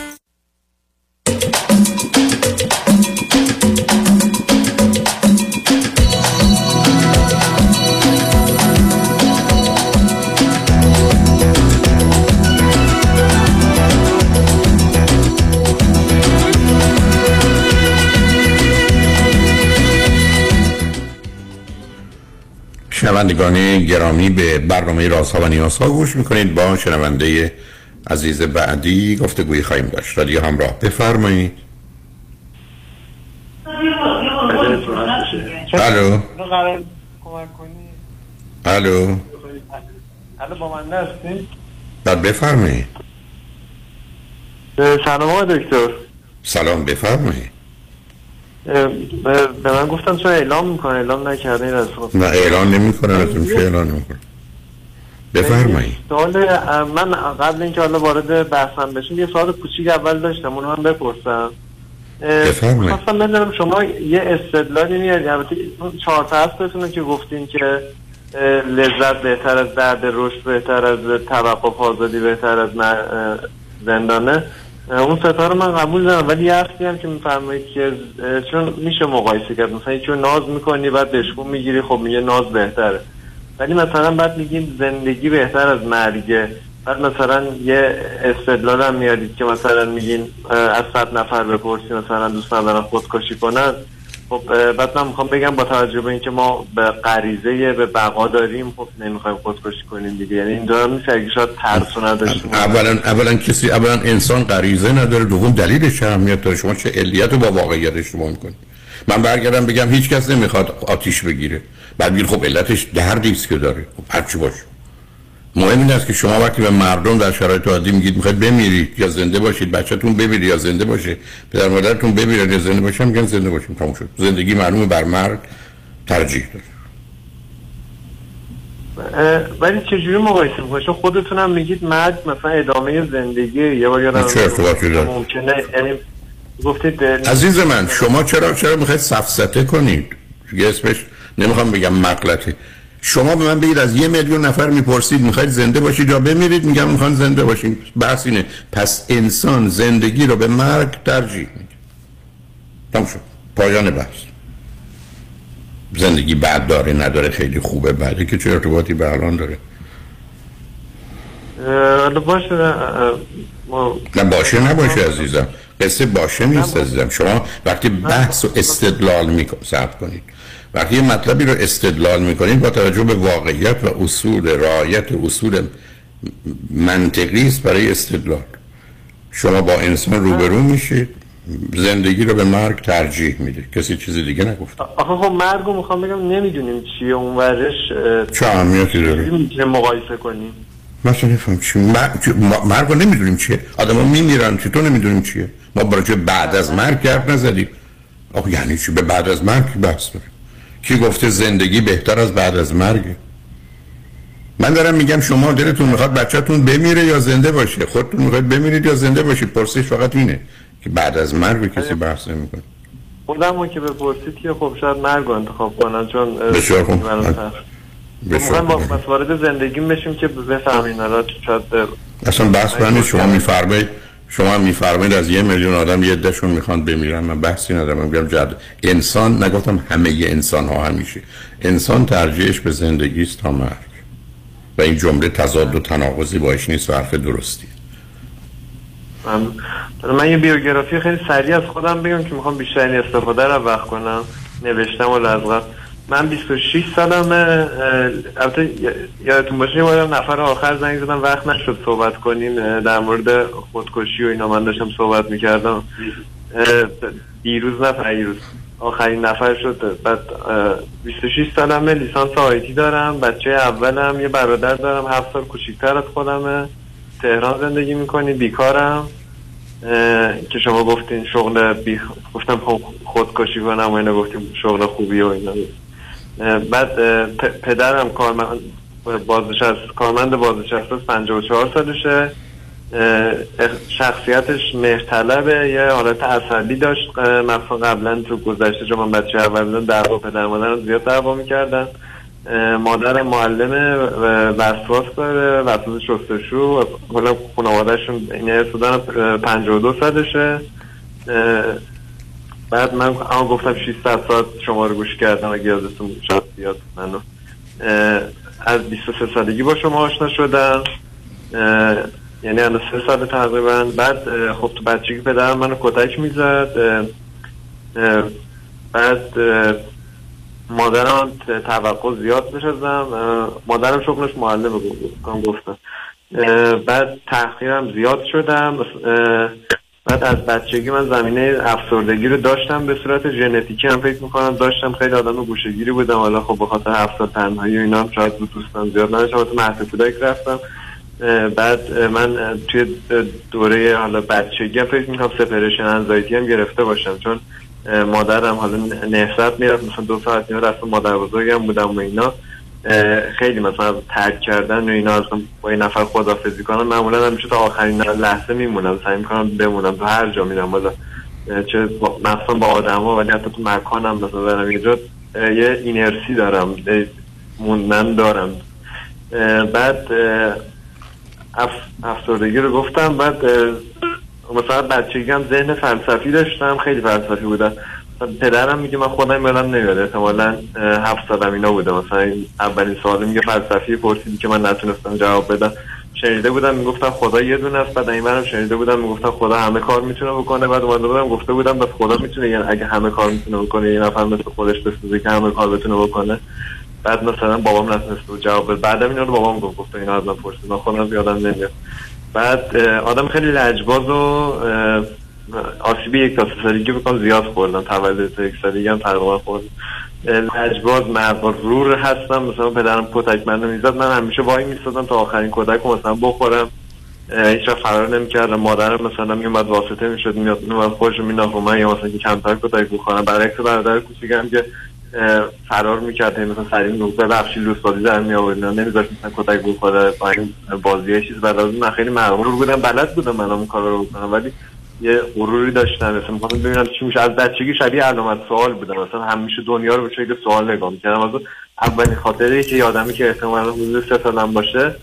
شنوندگان گرامی به برنامه رازها و نیازها گوش می‌کنید. با شنونده عزیز بعدی گفتگوی خواهیم داشت. رادیو همراه. بفرمایید. الو. الو. الو با من هستی بعد بفرمایید. سلام دکتر. سلام بفرمایید. به من گفتم چون اعلام می‌کنه اعلام نکرده این از خود نه اعلان نمی کنن ازم چه اعلان نمی بفرمایید سوال من قبل اینکه حالا وارد بحثم بشیم یه سوال کوچیک اول داشتم اونو هم بپرسم. اه، بفرمایید. خواستم بدونم شما یه استدلالی میاد البته اون چهار تا هستتونه که گفتین که لذت بهتر از درد رشد بهتر از توقف آزادی بهتر از زندانه. اون ستا رو من قبول دارم ولی یه هم که میفرمایید که چون میشه مقایسه کرد. مثلا چون ناز می‌کنی بعد بشکون می‌گیری خب میگه ناز بهتره. ولی مثلا بعد میگین زندگی بهتر از مرگه. بعد مثلا یه استدلال هم میارید که مثلا میگین از صد نفر بپرسی مثلا دوست ندارن خودکشی کنن. خب بعد من می‌خوام بگم با توجه به اینکه ما به غریزه به بقا داریم خب نمی‌خوایم خودکشی کنیم دیگه. یعنی این دارم نیست اگه شاید ترسو نداشتیم اولا اولا کسی اولا انسان غریزه نداره. دوم دلیلش اهمیت داره شما چه علیت رو با واقعیت اشتباه می‌کنید من برگردم بگم هیچ کس نمی‌خواد آتیش بگیره. بعد بگید خب علتش دردی است که داره. خب هر چی باشه. مهم این است که شما وقتی به مردم در شرایط عادی میگید می‌خواید بمیرید یا زنده باشید بچه‌تون بمیره یا زنده باشه پدر مادرتون بمیره یا زنده باشه میگن زنده باشیم تموم شد. زندگی معلومه بر مرگ ترجیح داره. ولی چجوری مقایسه می‌کنید چون خودتونم میگید مرگ مثلا ادامه زندگی یه بار یادم چه ارتباطی داره؟ ممکنه یعنی گفتید عزیز من شما چرا چرا می‌خواید سفسته کنید؟ یه اسمش نمی‌خوام بگم مغلطه شما به من بگید از یه میلیون نفر می‌پرسید می‌خواید زنده باشید یا بمیرید؟ میگم می‌خوان زنده باشید بحث اینه. پس انسان زندگی رو به مرگ ترجیح میده. تموم شد. پایان بحث. زندگی بعد داره نداره خیلی خوبه بعده که چه ارتباطی به الان داره. باشه نه باشه نباشه عزیزم. قصه باشه نیست عزیزم. شما وقتی بحث و استدلال می‌کنید کنید. وقتی یه مطلبی رو استدلال می‌کنید با توجه به واقعیت و اصول رعایت اصول منطقی است برای استدلال. شما با انسان روبرو میشید زندگی رو به مرگ ترجیح میده کسی چیز دیگه نگفت؟ آخه خب مرگ رو می‌خوام بگم نمی‌دونیم چیه اون ورش چه اهمیتی داره؟ می‌تونیم مقایسه کنیم؟ مثلا نفهم چی مرگ چی- رو نمی‌دونیم چیه. آدم ها میمیرن چطور نمی‌دونیم چیه؟ ما برای چه بعد از مرگ حرف نزدیم؟ آخه یعنی چی؟ به بعد از مرگ بحث داره کی گفته زندگی بهتر از بعد از مرگه من دارم میگم شما دلتون می‌خواد بچهتون بمیره یا زنده باشه؟ خودتون می‌خواد بمیرید یا زنده باشید؟ پرسش فقط اینه که بعد از مرگ کسی بحث نمی‌کنه. خودم رو که بپرسید که خب شاید مرگ رو انتخاب کنن چون بسیار خوب. براتر. بسیار می‌خوایم با وارد زندگیم بشیم که بفهمین شاید اه، اصلا بحث برنی شما میفرمایید. شما میفرمایید از یه میلیون آدم یه عدهشون می‌خوان بمیرن. من بحثی ندارم. من میگم جد انسان نگفتم همه انسان ها همیشه. انسان ترجیحش به زندگی است تا مرگ. و این جمله تضاد و تناقضی باش نیست و حرف درستی. من من یه بیوگرافی خیلی سریع از خودم بگم که می‌خوام بیشترین استفاده رو وقت کنم. نوشتم و لازم من 26 سالمه البته یادتون باشه یه بارم نفر آخر زنگ زدم وقت نشد صحبت کنیم در مورد خودکشی و اینا من داشتم صحبت می‌کردم. دیروز نه پیروز. آخرین نفر شد. بعد اه، 26 سالمه لیسانس آیتی دارم بچه اولم یه برادر دارم هفت سال کوچیکتر از خودمه. تهران زندگی می‌کنی بیکارم. که شما گفتین شغل بی... گفتم خودکشی و اینا گفتیم شغل خوبی و اینا بعد پدرم کارمند بازنشست کارمند بازنشسته است 54 سالشه. شخصیتش مهرطلبه یه حالت عصبی داشت مثلا قبلا تو گذشته چون من بچه اول بودم دعوا پدر مادرم زیاد دعوا می‌کردن. اه، مادرم معلمه وسواس داره وسواس شستشو کلا خانوادهشون این و دو سالشه. اه، بعد من اما گفتم 600 ساعت شما رو گوش کردم اگه یادتون شاید بیاد منو. از 23 سالگی با شما آشنا شدم. یعنی الان سه سال تقریبا. بعد خب تو بچگی پدرم منو کتک می‌زد. بعد مادرم توقع زیاد اه، مادرم شغلش معلمه گفتم. بعد تحقیرم زیاد شدم. بعد از بچگی من زمینه افسردگی رو داشتم به صورت ژنتیکی هم فکر می‌کنم. داشتم خیلی آدم گوشگیری بودم. حالا خب به خاطر سال تنهایی و اینا هم شاید بود دوستان زیاد نداشتم. تو مهد کودک رفتم. بعد من توی دوره حالا بچگی هم فکر می‌کنم سپریشن انزایتی هم گرفته باشم. چون مادرم حالا نهضت می‌رفت. مثلا دو ساعت اینا رفتم. مادر بزرگم بودم و اینا. خیلی مثلا ترک کردن و اینا اصلا با این نفر خدافزی کنم معمولا همیشه تا آخرین لحظه میمونم. سعی می‌کنم بمونم. تو هر جا میرم اه، چه مخصوصا با آدم ها ولی حتی تو مکانم مثلا برم یه یه اینرسی دارم موندن دارم. بعد اف... افسردگی رو گفتم بعد مثلا بچگی هم ذهن فلسفی داشتم خیلی فلسفی بودم مثلا پدرم میگه من خودم یادم نمیاد. احتمالا هفت سالم اینا بوده. مثلا اولین سوال میگه فلسفی پرسیدی که من نتونستم جواب بدم. شنیده بودم می‌گفتن خدا یه دونه است. بعد این برم شنیده بودم می‌گفتن خدا همه کار می‌تونه بکنه. بعد اومده بودم گفته بودم بس خدا می‌تونه یعنی اگه همه کار می‌تونه بکنه یه نفر مثل خودش بسازه که همه کار بتونه بکنه. بعد مثلا بابام نتونسته بود جواب بده. بعدم اینا رو بابام گفت گفت اینا از من پرسید. من خودم یادم نمیاد. بعد آدم خیلی لجباز و آسیبی یک تا سه سالگی بکنم زیاد خوردم. تولد یک سالگی هم تقریبا خوردم. لجباز مغرور هستم. مثلا پدرم کتک منو می‌زد. من همیشه وای میستادم تا آخرین کتک رو مثلا بخورم. هیچ وقت فرار نمی‌کردم. مادرم مثلا میومد واسطه می‌شد میاد میومد خوش میناخت من یا مثلا که کمتر کتک بخورم. برعکس برادر کوچیکم که فرار می‌کرد. مثلا سریع می‌گفت ببخشید لوس بازی در می آورد نمیذاشت مثلا کتک بخوره با این بازی چیز بعد از اون من خیلی مغرور بودم بلد بودم من اون کارا رو بکنم. ولی یه غروری داشتم مثلا می‌خواستم ببینم چی میشه. از بچگی شبیه علامت سوال بودم. مثلا همیشه دنیا رو به شکل سوال نگاه می‌کردم. از اولین خاطره که یادمی که احتمالا حدود سه سالم باشه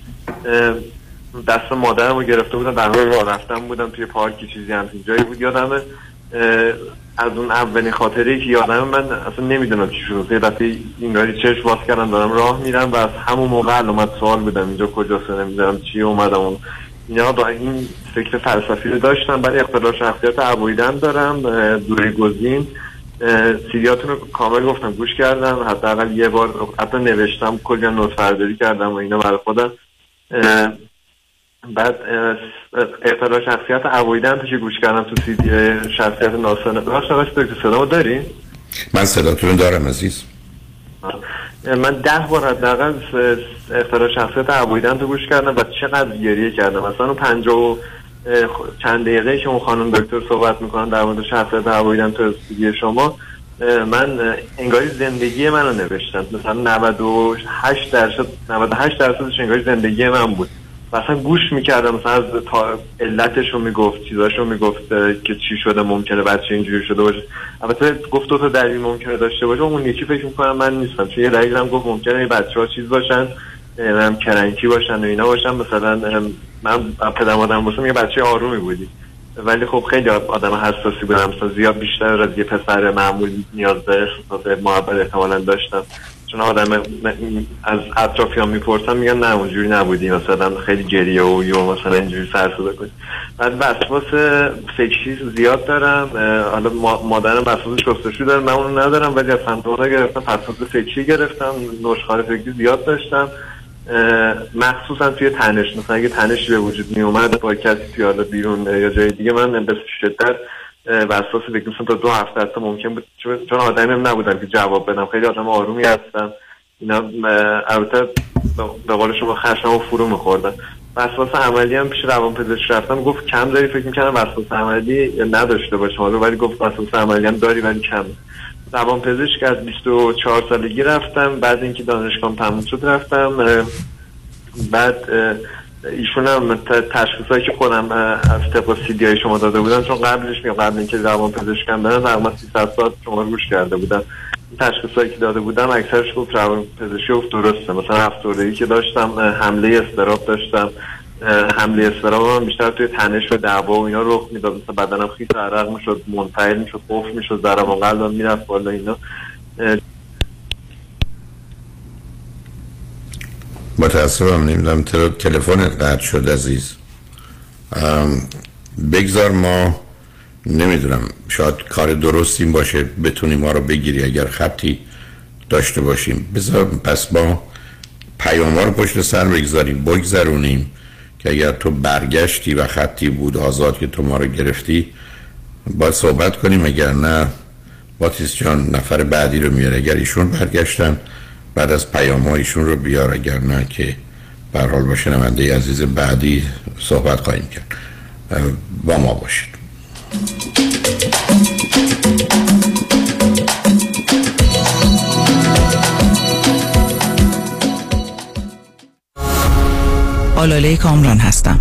دست مادرم رو گرفته بودم. در حال راه رفتن بودم توی پارکی چیزی همچین جایی بود یادمه. از اون اولین خاطره که یادمه من اصلا نمی‌دونم چی شد. یه دفعه اینگاری چشم باز کردم دارم راه میرم و از همون موقع علامت سوال بودم. اینجا کجاست؟ نمی‌دونم چی اومدم. اینا با این فکر فلسفی رو داشتم برای اختلال شخصیت ابویدن دارم دوری گزین. اه، سیدیاتون رو کامل گفتم گوش کردم. حداقل یه بار حتی نوشتم کلی نوت برداری کردم و اینا برای خودم. بعد اختلال شخصیت ابویدن که گوش کردم تو سیدی شخصیت ناسانه راست راست دکتر صدا داری؟ من صداتون دارم عزیز. من ده بار حداقل اختلال شخصیت ابویدن تو گوش کردم و چقدر گریه کردم. مثلا اون پنجاه و چند دقیقه اون خانم دکتر صحبت می‌کنن در مورد شخصیت ابویدن تو استودیو شما. من انگاری زندگی منو نوشتن مثلا 98 درصد 98 درصدش انگاری زندگی من بود. اصلا گوش می‌کردم مثلا از تا علتش رو می‌گفت چیزاشو می‌گفت اه، که چی شده ممکنه بچه اینجوری شده باشه. البته گفت دو تا دلیل ممکنه داشته باشه اون یکی فکر می‌کنم من نیستم. چون یه دلیل هم گفت ممکنه بچه ها چیز باشن. هم کرنکی باشن و اینا باشن. مثلا من پدر مادرم باشم یه بچه آرومی بودی. ولی خب خیلی آدم حساسی بودم مثلا زیاد بیشتر از یه پسر معمول نیاز به احساسات محبت احتمالا داشتم. چون آدم از اطرافیان می‌پرسن میگن نه اونجوری نبودی. مثلا خیلی گریه و یو مثلا اینجوری سر صدا بعد وسواس فکری زیاد دارم. حالا ما- مادرم وسواس شستشو داره من اونو ندارم. ولی از فنتونا گرفتم وسواس فکری گرفتم نشخوار فکری زیاد داشتم. مخصوصا توی تنش. مثلا اگه تنشی به وجود می اومد با کسی توی حالا بیرون یا جای دیگه من به شدت وسواس فکر مثلا تا دو هفته حتی ممکن بود چون آدمی هم نبودم که جواب بدم. خیلی آدم آرومی هستم. اینا البته به- قول شما خشم و فرو میخوردن. وسواس عملی هم پیش روان پزشک رفتم. گفت کم داری؟ فکر می‌کردم وسواس عملی نداشته باشم. حالا ولی گفت وسواس عملی هم داری ولی کم روان پزشک از 24 سالگی رفتم بعد اینکه دانشگاه تموم شد رفتم. بعد ایشون هم ت- تشخیصایی که خودم از طبق سی دی های شما داده بودن چون قبلش میگم قبل اینکه روان پزشکم برم تقریبا 300 ساعت شما رو گوش کرده بودم. این تشخیصایی که داده بودم اکثرش گفت روان پزشکی گفت درسته. مثلا افسردگی که داشتم حمله استراب داشتم. حمله استراب هم بیشتر توی تنش و دعوا و اینا رخ می‌داد. مثلا بدنم خیس عرق می‌شد منفعل می‌شد قفل می‌شد ضربان قلبم می‌رفت بالا اینا. متاسفم نمی‌دونم تل- تلفنت قطع شد عزیز. بگذار ما نمی‌دونم شاید کار درست باشه بتونی ما رو بگیری اگر خطی داشته باشیم. بذار پس با پیام رو پشت سر بگذاریم بگذرونیم. که اگر تو برگشتی و خطی بود آزاد که تو ما رو گرفتی باید صحبت کنیم. اگر نه باتیس جان نفر بعدی رو میاره. اگر ایشون برگشتن بعد از پیام ایشون رو بیار. اگر نه که برحال با شنونده عزیز بعدی صحبت خواهیم کرد. با ما باشید. آلاله کامران هستم.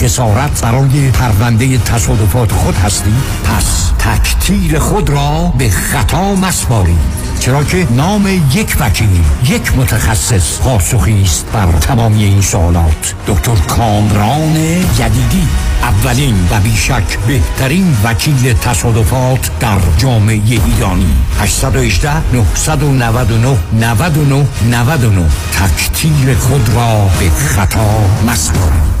خسارت برای پرونده تصادفات خود هستی؟ پس تکتیر خود را به خطا مسپارید چرا که نام یک وکیل یک متخصص پاسخی است بر تمامی این سوالات. دکتر کامران یدیدی اولین و بیشک بهترین وکیل تصادفات در جامعه ایرانی. 818 999 99 99 تکتیر خود را به خطا مسپارید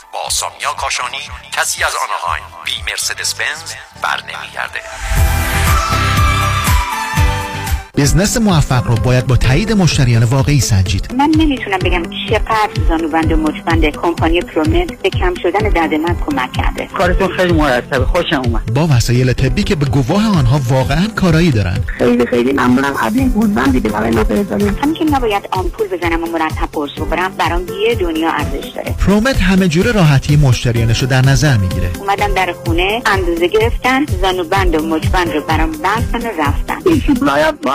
با سامیا کاشانی کسی از آنهایم. بی مرسدس بنز بر نمیگرده بزنس موفق رو باید با تایید مشتریان واقعی سنجید. من نمی‌تونم بگم چقدر زانوبند و مچبند کمپانی پرومت به کم شدن درد من کمک کرده. کارتون خیلی مرتبه. خوشم اومد. با وسایل طبی که به گواه آنها واقعا کارایی دارن. خیلی خیلی ممنونم. از این گوزبندی که برای ما فرستادین. همین که نباید آمپول بزنم و مرتب قرص بخورم برام یه دنیا ارزش داره. پرومت همه جوره راحتی مشتریانش رو در نظر می‌گیره. اومدم در خونه اندازه گرفتن زانوبند و مچبند رو برام بستن و رفتن.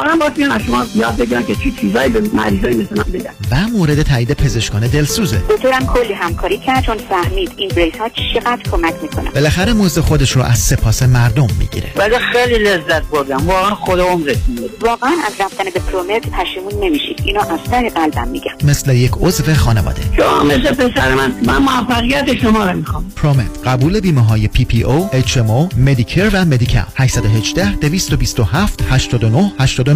واقعا باید از شما یاد بگیرن که چی چیزایی به مریضای مثل من بگن. و مورد تایید پزشکان دلسوزه. دکترم کلی همکاری کرد چون فهمید این brace ها چقدر کمک می‌کنن. بالاخره مزد خودش رو از سپاس مردم می‌گیره. ولی خیلی لذت بردم. واقعا خود عمرت واقعا از رفتن به پرومت پشیمون نمیشید. اینو از سر قلبم میگم. مثل یک عضو خانواده. شما مثل پسر من. من موفقیت شما رو می‌خوام. پرومت قبول بیمه های پی پی او اچ ام او مدیکر و مدیکاپ 818 227 89 89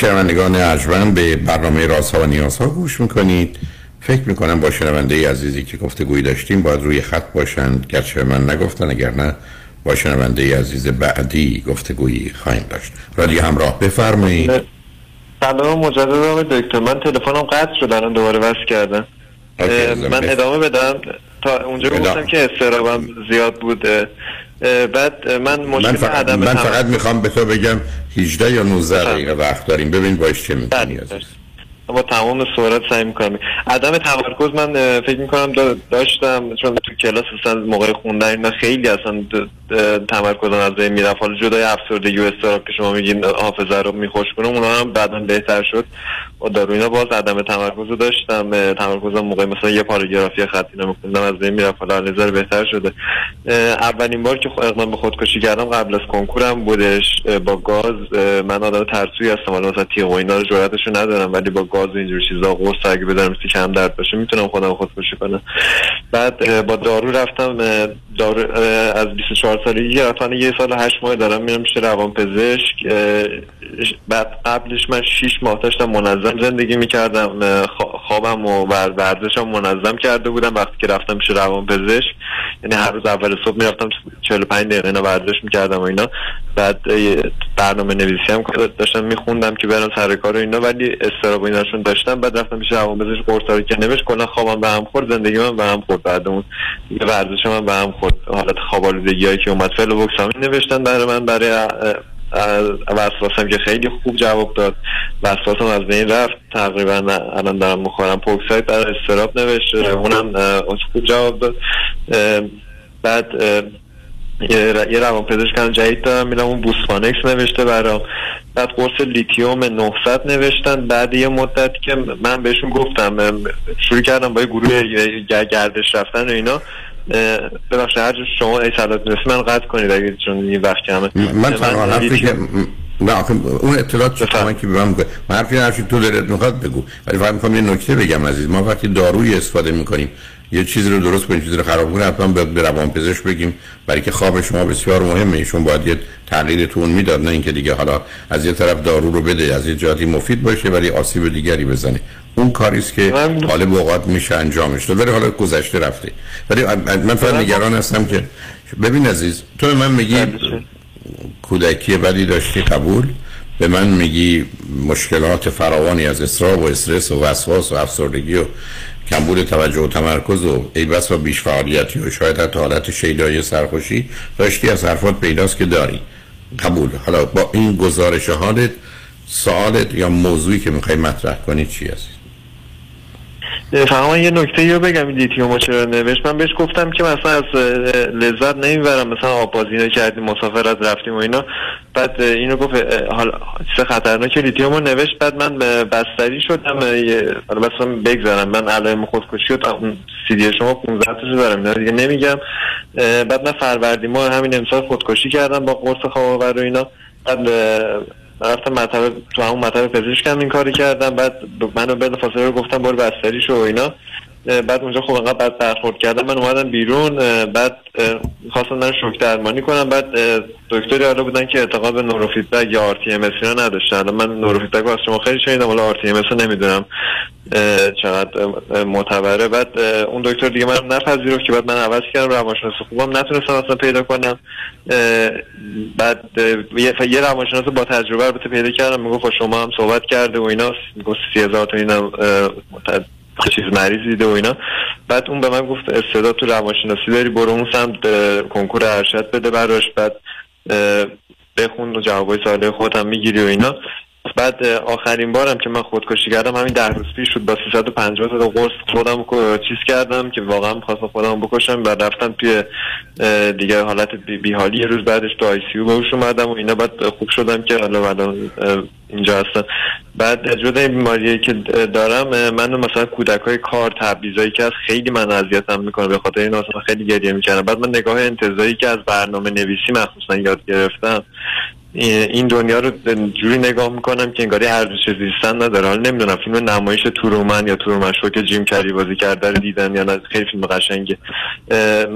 شنوندگان ارجمند به برنامه رازها و نیازها گوش می‌کنید. فکر می‌کنم با شنونده عزیزی که گفته گویی داشتیم باید روی خط باشند. گرچه من نگفتن اگر نه با شنونده عزیز بعدی گفته گویی خواهیم داشت. رادیو همراه بفرمایید. سلام مجدد آقای دکتر. من تلفنم قطع شد الان دوباره وصل کردم. من ادامه بدم. تا اونجا. گفتم که استرابم زیاد بوده. بعد من مشکل من فقط, عدم من تمرکز- فقط می‌خوام به تو بگم 18 یا 19 دقیقه وقت داریم. ببین باش چه می‌کنی عزیز. با تمام سرعت سعی می‌کنم. عدم تمرکز من فکر می‌کنم دا- داشتم چون تو کلاس اصلا موقع خوندن اینا خیلی اصلا تمرکزم از بین می‌رفت. حالا جدای افسردگی و استراب که شما میگین حافظه رو میخوش کنم اونا هم بعدا بهتر شد. دارو اینا باز عدم تمرکز داشتم. تمرکزم موقع مثلا یه پاراگرافی خطی نمیخوندم از بین می‌رفت حالا نظر بهتر شده. اولین بار که اقدام به خودکشی کردم قبل از کنکورم بودش. با گاز. من آدم ترسوی هستم. حالا مثلا تیغ و اینا رو جرأتشو ندارم ولی با گاز و اینجور چیزا قرص اگه بدارم سی کم درد باشه می‌تونم خودم خودکشی کنم. بعد با دارو رفتم. اه، از 24 سالگی رفتم یه سال هشت ماه دارم میرم پیش روان پزشک بعد قبلش من 6 ماه داشتم منظم زندگی می‌کردم. خوابم و ور- ورزشم منظم کرده بودم وقتی که رفتم پیش روان پزشک یعنی هر روز اول صبح می‌رفتم 45 دقیقه اینا ورزش می‌کردم و اینا. بعد برنامه نویسی هم داشتم میخوندم که برم سر کار و اینا ولی استراب ایناشون داشتم. بعد رفتم پیش روان پزشک قرصا رو که نوشت کلا خوابم به هم خورد زندگی من به هم خورد. بعد اون ورزش من به هم خورد. حالت خواب هایی که اومد فلوکسامین نوشتن برای من برای وسواسم که خیلی خوب جواب داد. وسواسم از بین رفت. تقریبا الان دارم می‌خورم. پوکساید برای استراب نوشت اونم خوب جواب داد. بعد یه روان پزشکم جدید دارم میرم اون بوسفانکس نوشته برام. بعد قرص لیتیوم 900 نوشتن. بعد یه مدت که من بهشون گفتم شروع کردم با گروه گردش رفتن و اینا. ببخشید هر شما صلاح می‌رسی من قطع کنید اگه چون این وقت کمه من تنها حرفی که نه آخه اون اطلاعات چه شما که به من میگه من حرفی حرفی تو دلت می‌خواد بگو. ولی فقط می‌خوام یه نکته بگم عزیز. ما وقتی داروی استفاده می‌کنیم یه چیزی رو درست کنیم چیزی رو خراب کنیم حتما به به روانپزشک بگیم. برای که خواب شما بسیار مهمه. ایشون باید یه تغییر می‌داد نه اینکه دیگه حالا از یه طرف دارو رو بده از یه جهاتی مفید باشه ولی آسیب دیگری بزنه. اون کاری است که غالب اوقات میشه انجامش داد. ولی حالا گذشته رفته. ولی من فقط نگران هستم که ببین عزیز تو به من میگی کودکی بدی داشتی قبول به من میگی مشکلات فراوانی از اضطراب و استرس و وسواس و افسردگی و کمبود توجه و تمرکز و ای بسا بیش فعالیتی و شاید حتی حالت شیدایی سرخوشی داشتی از حرفات پیداست که داری. قبول. حالا با این گزارش حالت سوالت یا موضوعی که می‌خوای مطرح کنی چی است فقط من یه نکته رو بگم این لیتیوم چرا نوشت. من بهش گفتم که مثلا از لذت نمی‌برم. مثلا آب بازی کردیم مسافرت رفتیم و اینا. بعد اینو گفت حالا چه خطرناک لیتیوم رو نوشت بعد من اه، بستری شدم حالا بس من بگذارم. من علائم خودکشی تا اون سی دی شما 15 تاشو دارم. دیگه نمیگم. بعد من فروردین ماه همین امسال خودکشی کردم با قرص خواب آور و اینا. بعد رفتم مطب تو همون مطب پزشکم این کاری کردم. بعد منو بلا فاصله رو گفتم برو بستری شو و اینا. بعد اونجا خب انقدر بعد برخورد کردم من اومدم بیرون بعد خواستم من شوک درمانی کنم بعد دکتری حالا بودن که اعتقاد به نوروفیدبک یا آر تی ام نداشتن. من نوروفیدبک رو از شما خیلی شنیدم ولی آر تی ام رو نمی‌دونم چقدر معتبره. بعد اون دکتر دیگه من نپذیرفت که بعد من عوض کردم روانشناس خوبم نتونستم اصلا پیدا کنم. بعد یه, روانشناس با تجربه البته پیدا کردم می‌گفت شما هم صحبت کرده و اینا می‌گفت سی هزار تا اینا چیز مریض دیده و اینا. بعد اون به من گفت استعداد تو روانشناسی داری برو اون سمت کنکور ارشد بده براش. بعد بخون و جوابای سوال خودم می‌گیری و اینا. بعد آخرین بارم که من خودکشی کردم همین ده روز پیش شد با 350 تا قرص خودم چیز کردم که واقعا می‌خواستم خودم بکشم. و رفتم توی دیگه حالت بیحالی. یه روز بعدش تو آی سی یو اومدم و اینا. بعد خوب شدم که حالا الان اینجا هستم. بعد جدا بیماری که دارم من مثلا کودک های کار تبعیضایی که از خیلی من اذیتم می‌کنه. به خاطر این اصلا خیلی گریه می‌کنم بعد من نگاه انتظایی که از برنامه نویسی مخصوصا یاد گرفتم این دنیا رو جوری نگاه می‌کنم که انگاری هر چیز زیستن نداره. حالا نمی‌دونم فیلم نمایش Truman یا Truman Show که جیم کری بازی کرده رو دیدن یا نه خیلی فیلم قشنگه.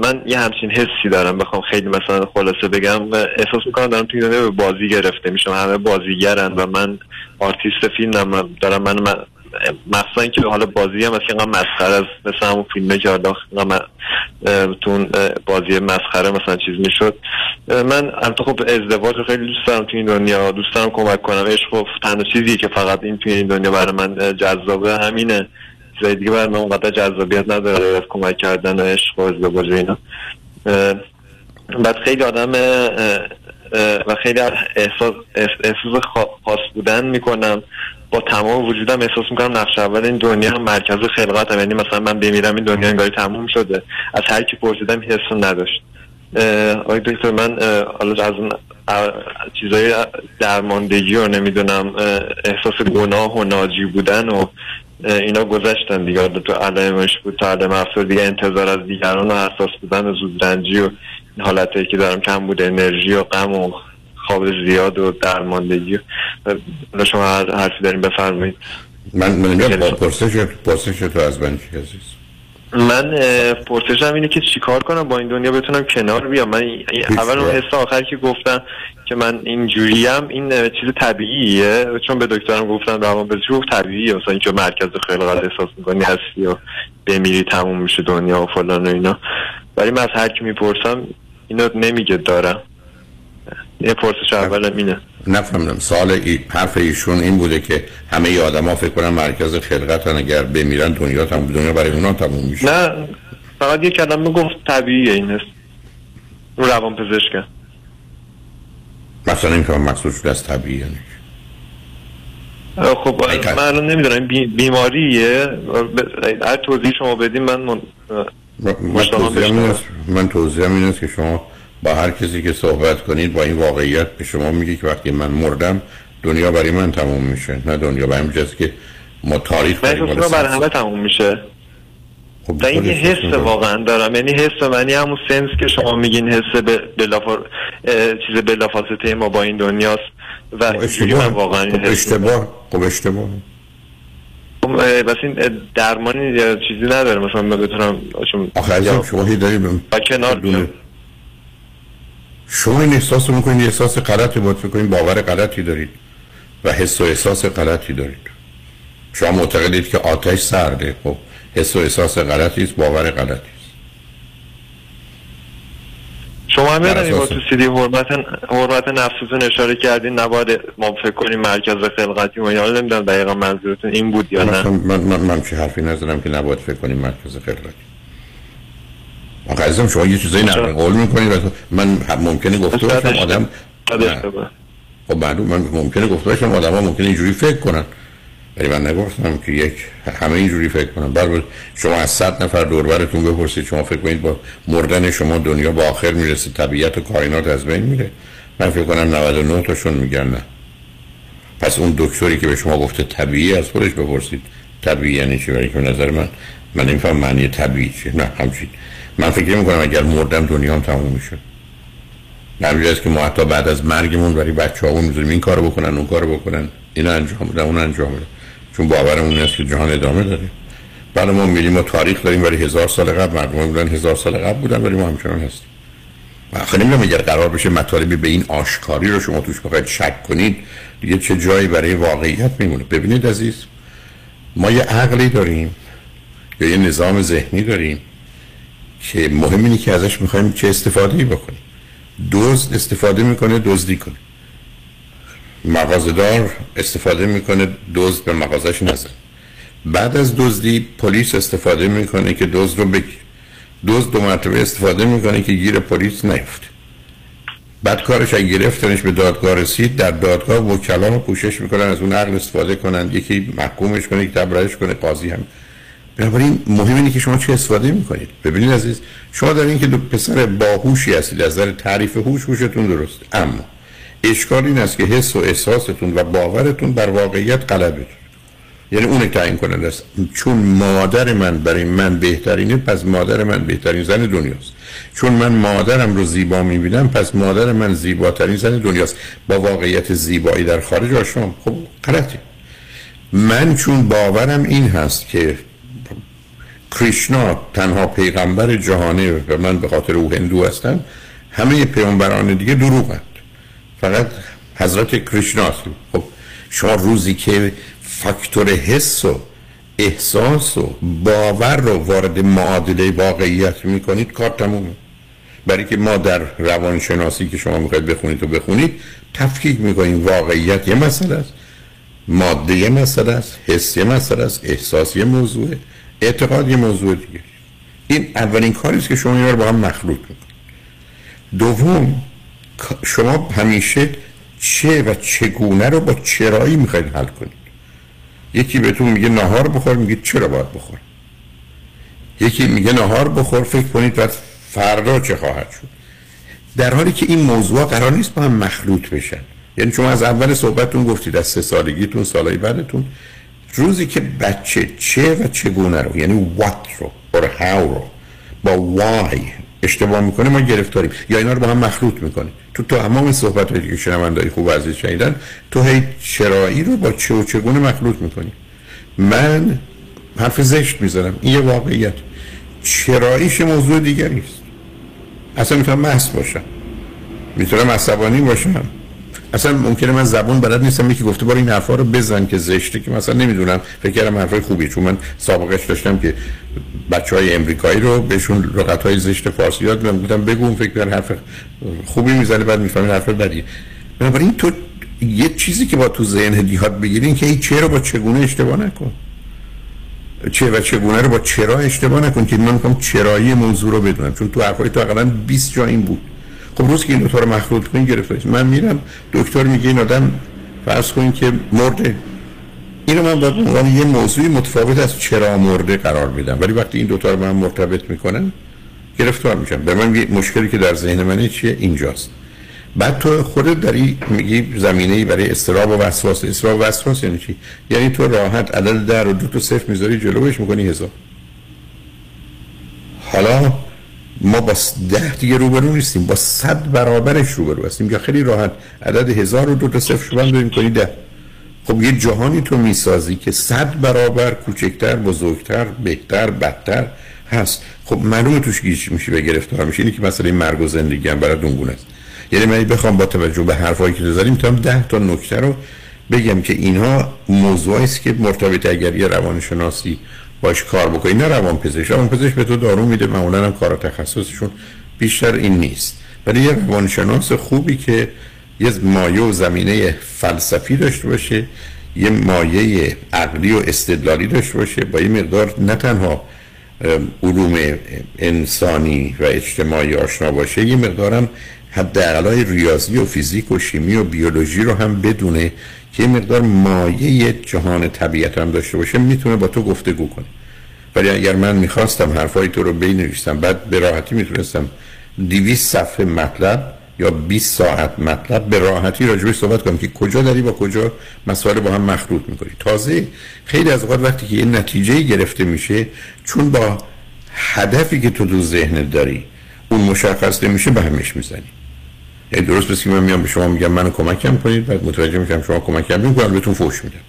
من یه همچین حسی دارم بخوام خیلی مثلا خلاصه بگم احساس می‌کنم دارم توی دنیا به بازی گرفته میشم همه بازیگرن و من آرتیست فیلم دارم من, من مخصوصا که حالا بازی هم که اینقدر مسخره از مثل همون فیلمه که حالا تو بازی مسخره مثلا چیز می‌شد. من البته خب ازدواج خیلی دوست دارم تو این دنیا دوست دارم کمک کنم. عشق و تنها چیزی که فقط این توی این دنیا برای من جذابه همینه. چیزای دیگه برای من اونقدر جذابیت نداره کمک کردن و عشق و ازدواج اینا. بعد خیلی آدم و خیلی احساس, احساس خاص بودن می‌کنم. با تمام وجودم احساس می‌کنم نقش اول این دنیا هم مرکز خلقتم. یعنی مثلا من بمیرم این دنیا انگاری تموم شده. از هر کی پرسیدم حس نداشت. آقای دکتر من حالا از اون چیزای درماندگی رو نمی‌دونم احساس گناه و ناجی بودن و اینا گذشتن دیگه. تو علمش بود تا علم دیگه انتظار از دیگران و حساس بودن و زودرنجی و حالتهایی که دارم کم بود انرژی و غم و خواب زیاد و درماندگی و شما حرفی داریم بفرمایید. من من پرسش پرسش تو از من چی عزیز؟ من پرسشم اینه که چیکار کنم با این دنیا بتونم کنار بیام. من اول اون حس آخر که گفتم که من اینجوریم این چیز طبیعیه. چون به دکترم گفتم روان پزشک گفت طبیعیه. مثلا اینکه مرکز خلقت احساس می‌کنی هستی و بمیری تموم میشه دنیا و فلان و اینا. ولی من از هر کی می‌پرسم اینو نمیگه دارم. یه پرسش اولم اینه. نفهمدم سال ای حرف ایشون این بوده که همه ای آدم ها فکر کنن مرکز خلقت اگر بمیرن دنیا تموم دنیا برای اونا تموم میشه. نه فقط یه کلمه گفت طبیعیه این هست رو روان پزشکه مثلا این که مقصود شده از طبیعی یعنی خب من الان نمی‌دونم. بیماریه. هر توضیح شما بدیم من من, من توضیح این است که شما با هر کسی که صحبت کنید با این واقعیت به شما میگه که وقتی من مردم دنیا برای من تموم میشه نه دنیا. برای جز که ما تاریخ برای همه تموم میشه. خب این حس واقعا دارم. یعنی حس منی همون سنس که شما میگین حس بلافر چیز بلافاصله ما با این دنیاست. و خب اشتباه. واقعا این خب اشتباه. خب اشتباه. خب بس این درمانی چیزی نداره. مثلا من بتونم آخه شما هی داریم کنار شما این احساس رو می‌کنید احساس غلطی باید می‌کنید باور غلطی دارید و حس و احساس غلطی دارید. شما معتقدید که آتش سرده خب حس و احساس غلطی است باور غلطی است. شما هم با تو سیدی حرمت, حرمت نفستون اشاره کردین نباید ما فکر کنیم مرکز خلقتی و یا نمی‌دونم دقیقا منظورتون این بود یا نه. من, من, من چه حرفی نزدم که نباید فکر کنیم مرکز خلقتی. آقا عزیزم شما یه چیزایی نقل قول می‌کنید. من ممکنه گفته باشم آدم خب معلوم من ممکنه گفته باشم آدم ها ممکنه اینجوری فکر کنن. ولی من نگفتم که یک همه اینجوری فکر کنن. بر شما از صد نفر دوربرتون بپرسید شما فکر کنید با مردن شما دنیا با آخر می‌رسه طبیعت و کائنات از بین میره. من فکر کنم 99 تاشون میگن نه. پس اون دکتری که به شما گفته طبیعی از خودش بپرسید. طبیعی یعنی چی؟ برای که نظر من من نمیفهم معنی طبیعی چیه. نه همچین. من فکر می‌کنم اگر مردم دنیا هم تموم میشه نمیشه است که ما حتی بعد از مرگمون برای بچه ها می‌ذاریم این کارو بکنن اون کارو بکنن. این انجام بدن اون انجام بدن چون باورمون این است که جهان ادامه داره. بعد ما میریم ما تاریخ داریم برای هزار سال قبل مردم بودن هزار سال قبل بودن ولی ما همچنان هستیم. آخه نمی‌دونم اگر قرار بشه مطالبی به این آشکاری رو شما توش بخواید شک کنید دیگه چه جایی برای واقعیت میمونه؟ ببینید عزیز ما یه عقلی داریم یا یه نظام ذهنی داریم. که مهم اینه که ازش می‌خوایم چه استفاده بکنیم. دزد استفاده می‌کنه دزدی کنه. مغازدار استفاده می‌کنه دزد به مغازش نزن. بعد از دزدی پلیس استفاده می‌کنه که دزد رو بگیر دزد دو مرتبه استفاده می‌کنه که گیر پلیس نیفته. بعد کارش اگه گرفتنش به دادگاه رسید در دادگاه وکلا رو پوشش می‌کنن از اون عقل استفاده کنن. یکی محکومش کنه یک تبرئهش کنه قاضی هم. بنابراین مهم اینه که شما چه استفاده می‌کنید. ببینید عزیز شما در این که دو پسر باهوشی هستید از نظر تعریف هوش هوشتون درست. اما اشکال این است که حس و احساستون و باورتون بر واقعیت غلبه. یعنی اون تعیین کننده است. چون مادر من برای من بهترینه پس مادر من بهترین زن دنیاست. چون من مادرم رو زیبا می‌بینم پس مادر من زیباترین زن دنیاست. با واقعیت زیبایی در خارج آشنا. خب غلطی. من چون باورم این هست که کریشنا تنها پیغمبر جهانه و من به خاطر او هندو هستم همه پیغمبران دیگه دروغند. فقط حضرت کریشنا خب شما روزی که فاکتور حس و احساس و باور رو وارد معادله واقعیت می‌کنید کار تمومه. برای که ما در روانشناسی که شما می‌خواید بخونید و بخونید تفکیک می‌کنیم. واقعیت یه مسئله است. ماده یه مسئله است. حس یه مسئله است. احساس یه موضوعه. اعتقاد یه موضوع دیگه. این اولین کاری است که شما اینا رو با هم مخلوط می‌کنید. دوم شما همیشه چه و چگونه رو با چرایی می‌خواید حل کنید. یکی بهتون میگه نهار بخور میگه چرا باید بخور؟ یکی میگه نهار بخور فکر کنید بعد فردا چه خواهد شد. در حالی که این موضوع قرار نیست با هم مخلوط بشن. یعنی شما از اول صحبتتون گفتید از سه سالگیتون سالهای بعدتون. روزی که بچه چه و چگونه رو یعنی what رو or how رو با why اشتباه می‌کنه ما گرفتاریم. یا اینا رو با هم مخلوط می‌کنیم تو تو تمام صحبت هایی که شنوندای خوب عزیز شنیدن تو هی چرایی رو با چه و چگونه مخلوط می‌کنی. من حرف زشت می‌زنم. این یه واقعیت. چراییش موضوع دیگری است. اصلا می‌تونم محض باشم. می‌تونم عصبانی باشم. اصلا ممکنه من زبون بلد نیستم یکی گفته بار این حرفا رو بزن که زشته که مثلا نمی‌دونم فکر کردم حرفای خوبی چون من سابقش داشتم که بچه های امریکایی رو بهشون لغت های زشت فارسی یاد میدم بودم بگو فکر کنم حرف خوبی می‌زنه بعد می‌فهمین حرف بدی بنابراین تو یه چیزی که با تو ذهن دیهات بگیرین که این چه رو با چگونه اشتباه نکن. چه و چگونه رو با چرا اشتباه نکن که من میگم چرایی موضوع رو بدونم چون تو حرفای تو اقلا 20 جا این بود. خب روز که این رو مخلوط کنین گرفته من میرم دکتر میگه این آدم فرض کنین که مرده. اینو من باید عنوان یه موضوعی متفاوت از چرا مرده قرار میدم ولی وقتی این دوتا رو من مرتبط می‌کنن گرفتار میشم. به من مشکلی که در ذهن منه چیه؟ اینجاست. بعد تو خودت داری میگی زمینه برای استراب و وسواس. استراب و وسواس یعنی چی؟ یعنی تو راحت عدد در و دو تا صفر می‌ذاری جلوش می‌کنی هزار. حالا ما با ده دیگه روبرو نیستیم با صد برابرش روبرو هستیم یا خیلی راحت. عدد هزار و دو تا صفر شو داریم کنی ده. خب یه جهانی تو می‌سازی که صد برابر کوچکتر بزرگتر بهتر بدتر هست. خب معلومه توش گیش میشه و گرفتار میشه. اینی که مثلا این مرگ و زندگی هم برای دونگون است. یعنی من بخوام با توجه به حرفایی که داریم می‌تونم ده تا نکته رو بگم که اینها موضوعی است که مرتبط اگر یه روانشناسی باش کار بکنی. نه روان پزشک روان پزشک به تو دارو میده. معمولا هم کار تخصصشون بیشتر این نیست. ولی یه روانشناس خوبی که یه مایه و زمینه فلسفی داشته باشه یه مایه عقلی و استدلالی داشته باشه با یه مقدار نه تنها علوم انسانی و اجتماعی آشنا باشه یه مقدارم حداقل ریاضی و فیزیک و شیمی و بیولوژی رو هم بدونه که یه مقدار مایه جهان طبیعت هم داشته باشه می‌تونه با تو گفتگو کنه. ولی اگر من می‌خواستم حرفای تو رو بینویسم بعد به راحتی می‌تونستم دیویس صفحه مطلب یا 20 ساعت مطلب به راحتی راجبش صحبت کنم که کجا داری با کجا مسائل با هم مخلوط می‌کنی. تازه خیلی از اوقات وقتی که یه نتیجه گرفته میشه چون با هدفی که تو تو ذهنت داری اون مشخص نمیشه به همش می‌زنی. درست بسی من میام به شما میگم منو کمکم کنید بعد متوجه میشم شما کمکم می‌کنم بهتون فوش میدم.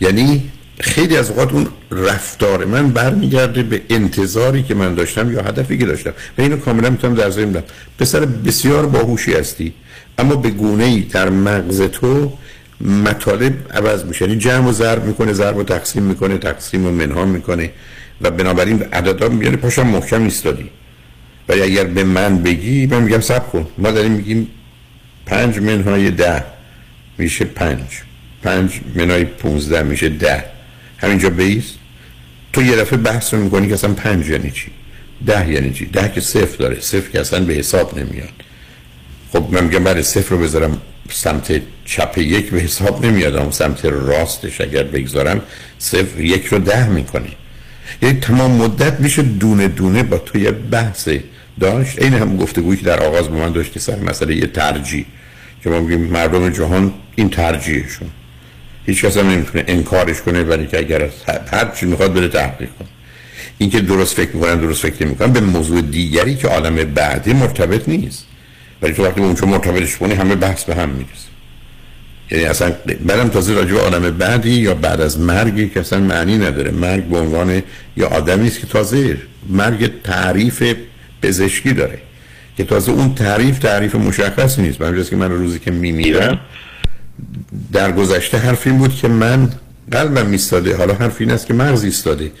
یعنی خیلی از اوقات اون رفتار من برمیگرده به انتظاری که من داشتم یا هدفی که داشتم. و اینو کاملا می‌تونم در ذهن بدم. پسر بسیار باهوشی هستی اما به گونه ای در مغز تو مطالب عوض میشه. یعنی جمع و ضرب می‌کنه ضرب و تقسیم می‌کنه تقسیم و منها می‌کنه و بنابراین عددا میاره پاشم محکم ایستادی ولی اگر به من بگی من میگم سب کن. ما داریم میگیم پنج منهای ده میشه پنج. پنج منهای پونزده میشه ده. همینجا بیست تو یه دفعه بحث رو می‌کنی که اصلا پنج یعنی چی؟ ده یعنی چی؟ ده که صفر داره. صفر که اصلا به حساب نمیاد. خب من میگم بعد صفر رو بذارم سمت چپ یک به حساب نمیاد. اما سمت راستش اگر بگذارم صفر یک رو ده می‌کنه یعنی تمام مدت میشه دونه دونه با تو یه بحث داشت. این هم گفتگویی که در آغاز با من داشت که سر مسئله یه ترجیح. که ما میگیم مردم جهان این ترجیحشون. هیچ کس هم نمی‌تونه انکارش کنه ولی که اگر هر چی می‌خواد بره تحقیق کنه. این که درست فکر می‌کنن درست فکر نمی‌کنن به موضوع دیگری که عالم بعدی مرتبط نیست. ولی تو وقتی اونجا مرتبطش کنی همه بحث به هم می‌رسه. یعنی اصلا برم تازه راجع به عالم بعدی یا بعد از مرگی که اصلا معنی نداره. مرگ به عنوان یا آدمی است که تازه مرگ تعریف پزشکی داره که تازه اون تعریف تعریف مشخصی نیست. من که من روزی که میمیرم در گذشته حرف این بود که من قلبم میستاده حالا حرف این است که مغز ایستاده.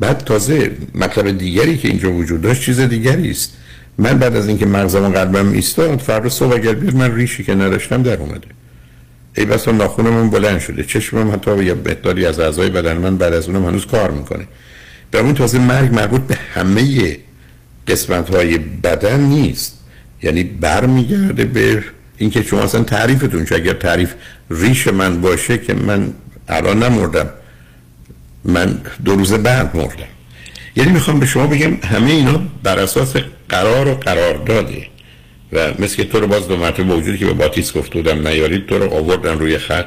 بعد تازه مطلب دیگری که اینجا وجود داشت چیز دیگری است. من بعد از اینکه مغزم و قلبم ایستاد فردا صبح اگر بیاد من ریشی که نداشتم در اومده. ای بس ناخون من بلند شده. چشمم حتی یه مقداری از اعضای بدن من بعد از اونم هنوز کار می‌کنه. به اون تازه مرگ مربوط به همه قسمت های بدن نیست. یعنی برمیگرده به اینکه شما اصلا تعریفتون چه اگر تعریف ریش من باشه که من الان نمردم من دو روز بعد مردم. یعنی می‌خوام به شما بگم همه اینا بر اساس قرار و قرار داده و مثل که تو رو باز دو مرتبه وجودی که به باتیس گفته بودم نیارید تو رو آوردن روی خط.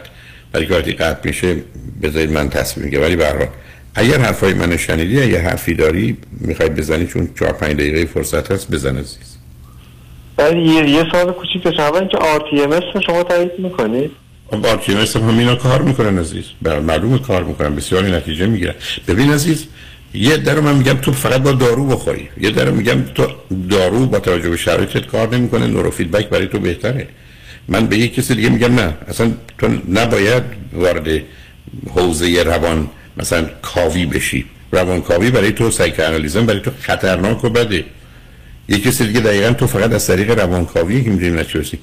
ولی که قطع میشه بذارید من تصمیم میگه ولی برحال اگر حرفای من شنیدی اگر حرفی داری می‌خوای بزنی چون چهار پنج دقیقه فرصت هست بزن عزیز. ولی یه, یه سوال کوچیک داشتم. اینکه RTMS شما تایید می‌کنید؟ خب RTMS هم همینا کار می‌کنن عزیز. بر معلوم کار می‌کنن بسیاری نتیجه می‌گیرن. ببین عزیز یه در من میگم تو فقط با دارو بخوری. یه در میگم تو دارو با توجه به شرایطت کار نمی‌کنه نورو فیدبک برای تو بهتره. من به یک کسی دیگه میگم نه. اصلا تو نباید وارد حوزه روان مثلا کاوی بشی. روان کاوی برای تو سایکانالیزم برای تو خطرناک و بده. یک کسی دیگه دقیقا تو فقط از طریق روانکاوی می‌دونی نچرسی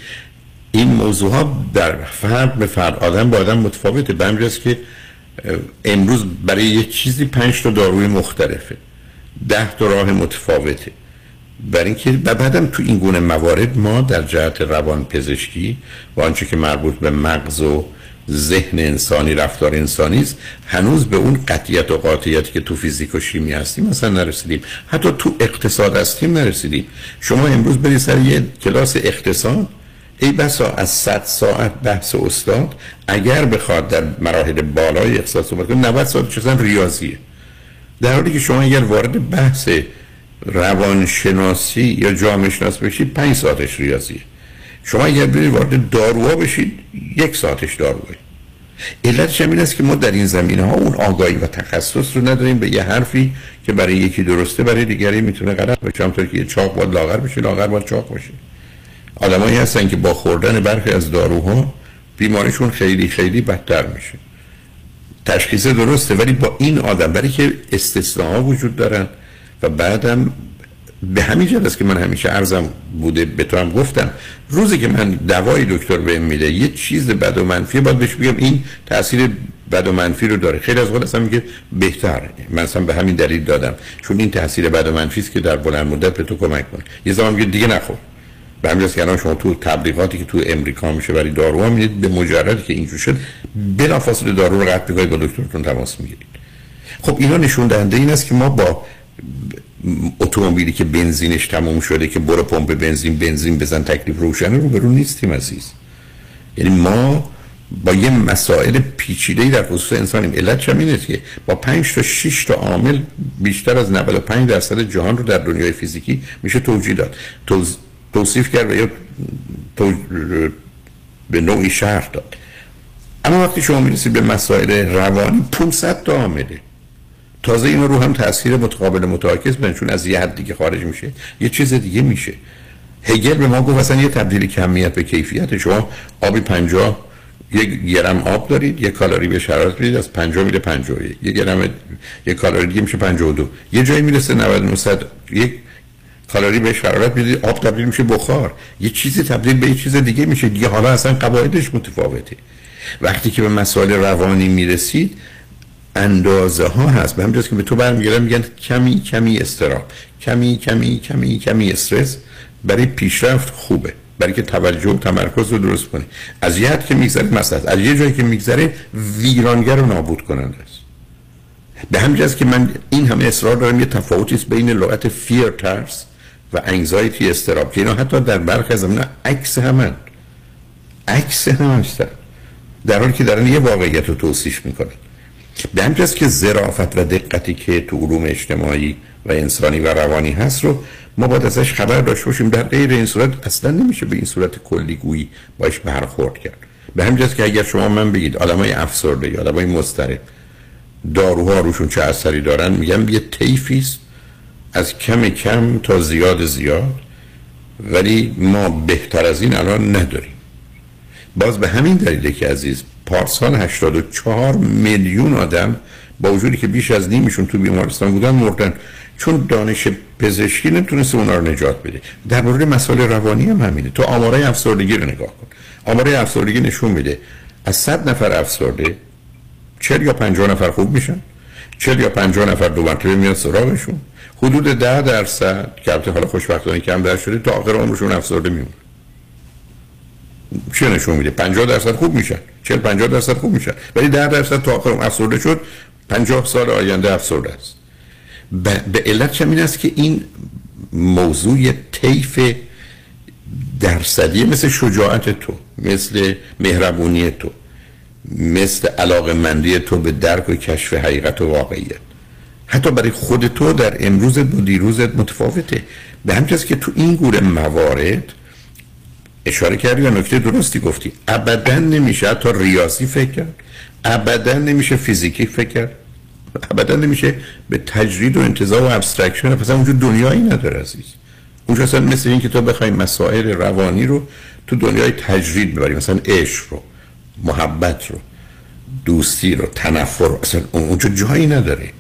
این موضوع ها در فرد به فرد آدم با آدم متفاوته. به که امروز برای یه چیزی پنج تا داروی مختلفه. ده تا راه متفاوته. برای اینکه بعدم تو این گونه موارد ما در جهت روان پزشکی و آنچه که مربوط به مغز و ذهن انسانی رفتار انسانی است. هنوز به اون قطیت و قاطعیتی که تو فیزیک و شیمی هستیم مثلا نرسیدیم. حتی تو اقتصاد هستیم نرسیدیم. شما امروز برید سر یه کلاس اقتصاد ای بسا از 100 ساعت بحث استاد اگر بخواد در مراحل بالای اقتصاد صحبت کنه 90 ساعت چیزا ریاضیه. در حالی که شما اگر وارد بحث روانشناسی یا جامعه شناسی بشید 5 ساعتش ریاضیه. شما اگر برید وارد داروها بشید یک ساعتش داروه علتش این است که ما در این زمینه ها اون آگاهی و تخصص رو نداریم به یه حرفی که برای یکی درسته برای دیگری می‌تونه غلط باشه. همونطور که یه چاق باید لاغر بشه لاغر باید چاق باشه. آدمایی هستن که با خوردن برخی از داروها بیماریشون خیلی خیلی بدتر میشه. تشخیص درسته ولی با این آدم برای که استثناء وجود دارن و بعدم به همین جد است که من همیشه عرضم بوده به تو هم گفتم. روزی که من دوای دکتر بهم میده یه چیز بد و منفی باید بهش بگم این تاثیر بد و منفی رو داره. خیلی از وقت اصلا میگه بهتر من اصلا به همین دلیل دادم. چون این تاثیر بد و منفی است که در بلند مدت به تو کمک کنه یه زمان میگه دیگه نخور. به همین که الان شما تو تبلیغاتی که تو امریکا میشه برای داروها می‌دید به مجرد که اینجور شد بلافاصله دارو رو قطع می‌کنید با دکترتون تماس می‌گیرید. خب اینا نشون دهنده این است که ما با اتومبیلی که بنزینش تموم شده که برو پمپ بنزین بنزین بزن تکلیف روشنه رو برون نیستیم عزیز. یعنی ما با یه مسائل پیچیده‌ای در خصوص انسانیم. علت اینه که با 5 تا 6 تا عامل بیشتر از 95 درصد جهان رو در دنیای فیزیکی میشه توجیه داد. توصیف کرد و یا تو... به نوعی شرح داد. اما وقتی شما می‌رسید به مسائل روانی 500 تا عامله. تازه اینا رو هم تاثیر متقابل متعاکس بدن چون از یه حد دیگه خارج میشه. یه چیز دیگه میشه. هگل به ما گفت اصلا یه تبدیل کمیت به کیفیت. شما آبی 50 یک گرم آب دارید یک کالری به شرارت می‌دید از 50 میره 51 یک. گرم یک کالری دیگه میشه 52 یه جایی می‌رسه 99 یک کالری به شرارت می‌دید آب تبدیل میشه بخار. یه چیزی تبدیل به یه چیز دیگه میشه. دیگه حالا اصلا قواعدش متفاوته. وقتی که به مسائل روانی می‌رسید اندازه ها هست. به همجاست که به تو برمیگردن میگن کمی کمی استراب کمی کمی کمی کمی استرس برای پیشرفت خوبه برای که توجه و تمرکز رو درست کنی. از یه حد که میگذره مسئله. از یه جایی که میگذره ویرانگر رو نابود کننده است. به همین که من این همه اصرار دارم یه تفاوتی بین لغت فیر ترس و انگزایتی استراب که اینا حتی در برخی از عکس همن. عکس هم هستن در حالی که دارن یه واقعیت رو توصیف می‌کنن. به همین که ظرافت و دقتی که تو علوم اجتماعی و انسانی و روانی هست رو ما باید ازش خبر داشته باشیم. در غیر این صورت اصلا نمیشه به این صورت کلیگویی باش برخورد کرد. به همین که اگر شما من بگید آدمای افسرده یا آدمای مضطرب داروها روشون چه اثری دارن میگم یه طیفی از کم کم تا زیاد زیاد ولی ما بهتر از این الان نداریم. باز به همین دلیله که عزیز پارسال 84 میلیون آدم با وجودی که بیش از نیمشون تو بیمارستان بودن مردن. چون دانش پزشکی نتونست اونا رو نجات بده. در مورد مسائل روانی هم همینه. تو آماره افسردگی رو نگاه کن. آماره افسردگی نشون میده از 100 نفر افسرده 40 یا 50 نفر خوب میشن. 40 یا 50 نفر دو مرتبه میاد سراغشون. حدود 10 درصد که البته حالا خوشبختانه کم در شده تا آخر عمرشون افسرده میمونه. چه نشون میده؟ 50 درصد خوب میشن 40 50 درصد خوب میشن ولی 10 درصد تا آخر افسرده شد 50 سال آینده افسرده است. به علت چه است که این موضوع طیف درصدی مثل شجاعت تو مثل مهربونی تو مثل علاقه مندی تو به درک و کشف حقیقت و واقعیت. حتی برای خود تو در امروزت و دیروزت متفاوته. به همین که تو این گونه موارد اشاره کردی و نکته درستی گفتی. ابدا نمیشه حتی ریاضی فکر کرد. ابدا نمیشه فیزیکی فکر کرد. ابدا نمیشه به تجرید و انتزاع و abstraction پس اونجا دنیایی نداره عزیز. اونجا اصلا مثل این که تو بخوای مسائل روانی رو تو دنیای تجرید ببری مثلا عشق رو محبت رو دوستی رو تنفر رو اصلا اونجا جایی نداره.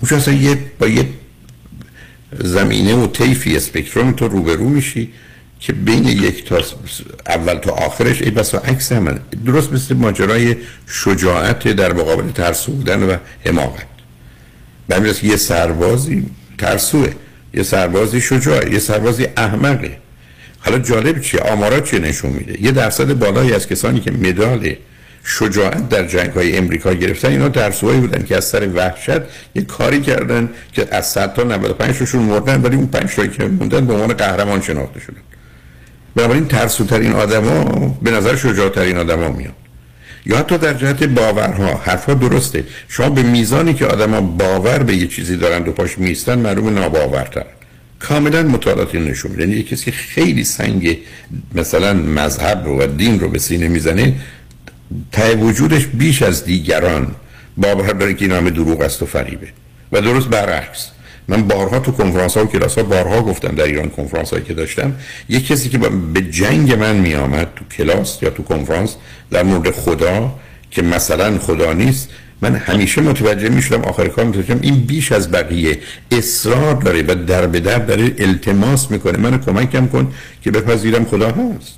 اونجا اصلا یه با یه زمینه و طیفی spectrum تو روبرو میشی. که بین یک تا اول تا آخرش ای بسا عکس هم درست مثل ماجرای شجاعت در مقابل ترسو بودن و حماقت. به یه سربازی ترسوه یه سربازی شجاعه یه سربازی احمقه. حالا جالب چیه؟ آمارات چیه نشون میده؟ یه درصد بالایی از کسانی که مدال شجاعت در جنگ های امریکا گرفتن اینا ترسوهایی بودن که از سر وحشت یه کاری کردن که از 100 تا 95 شون مردن ولی اون 5 که موندن به عنوان قهرمان شناخته شدن. بنابراین ترسوترین آدما به نظر شجاعترین آدما میاد یا حتی در جهت باورها حرفها درسته. شما به میزانی که آدما باور به یه چیزی دارن دو پاش میستن معلوم ناباورتر کاملا مطالعات نشون میده. یعنی کسی که خیلی سنگ مثلا مذهب رو و دین رو به سینه می‌زنه ته وجودش بیش از دیگران باور داره که این همه دروغ است و فریبه و درست برعکس. من بارها تو کنفرانس ها و کلاس ها بارها گفتم در ایران کنفرانس هایی که داشتم یک کسی که به جنگ من می آمد تو کلاس یا تو کنفرانس در مورد خدا که مثلا خدا نیست من همیشه متوجه می شدم آخر کار متوجه این بیش از بقیه اصرار داره و در به در داره التماس می‌کنه. منو کمکم کن که بپذیرم خدا هست.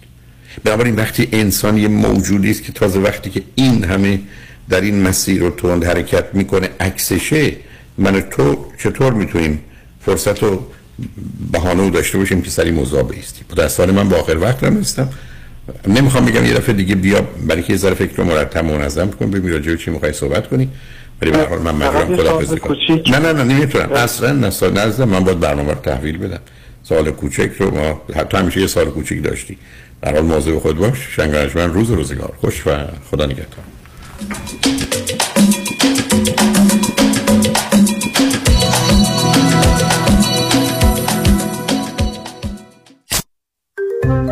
بنابراین وقتی انسان یه موجودی است که تازه وقتی که این همه در این مسیر رو تند حرکت می‌کنه عکسشه من تو چطور می‌تونیم فرصت و بهانه داشته باشیم که سری موضوع بیستیم دستان من با آخر وقت هم هستم نمی‌خوام بگم یه دفعه دیگه بیا برای که یه ذره فکر رو مرتب منظم کن ببین راجع چی می‌خوای صحبت کنی. ولی به من مجبورم خدا کنم. نه نه نه نمی‌تونم. اصلا نه نزد من باید برنامه رو تحویل بدم. سال کوچک رو ما حتی همیشه یه سال کوچک داشتی. در حال موضوع خود باش. شنگانش من روز روزگار. خوش و خدا نگهدار.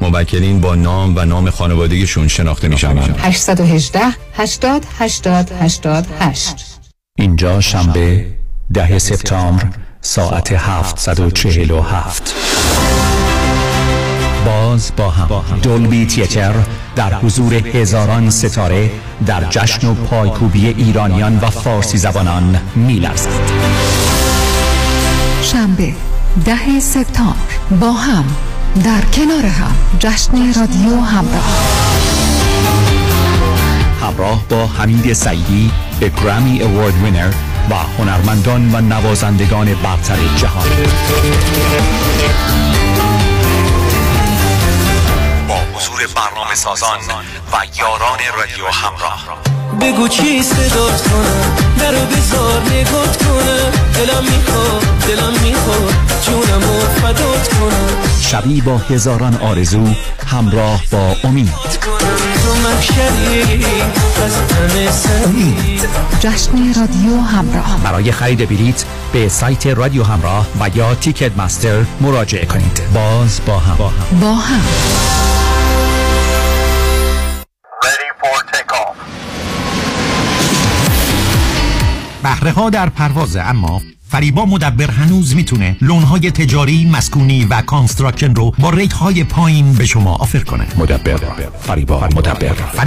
موکلین با نام و نام خانوادگیشون شناخته می شوند. 818 80 80 88 اینجا شنبه ده سپتامبر ساعت 747 باز با هم. دولبی تیتر در حضور هزاران ستاره در جشن و پایکوبی ایرانیان و فارسی زبانان می لرزد. شنبه ده سپتامبر با هم. در کنار هم جشن رادیو همراه. همراه با حمید سعیدی به گرامی اوارد وینر و هنرمندان و نوازندگان برتر جهان. حضور برنامه سازان و یاران رادیو همراه. بگو چی صدات کنم در بزار نگات کنم دلم می‌خواد دلم می‌خواد جونم و فدات کنم شبی با هزاران آرزو همراه با امید. امید. جشن رادیو همراه. برای خرید بلیت به سایت رادیو همراه و یا تیکت مستر مراجعه کنید. باز با هم با هم, با هم. بهره ها در پرواز اما فریبا مدبر هنوز می‌تونه loan های تجاری، مسکونی و construction رو با rate های پایین به شما offer کنه. مدبر فریبا مدبر.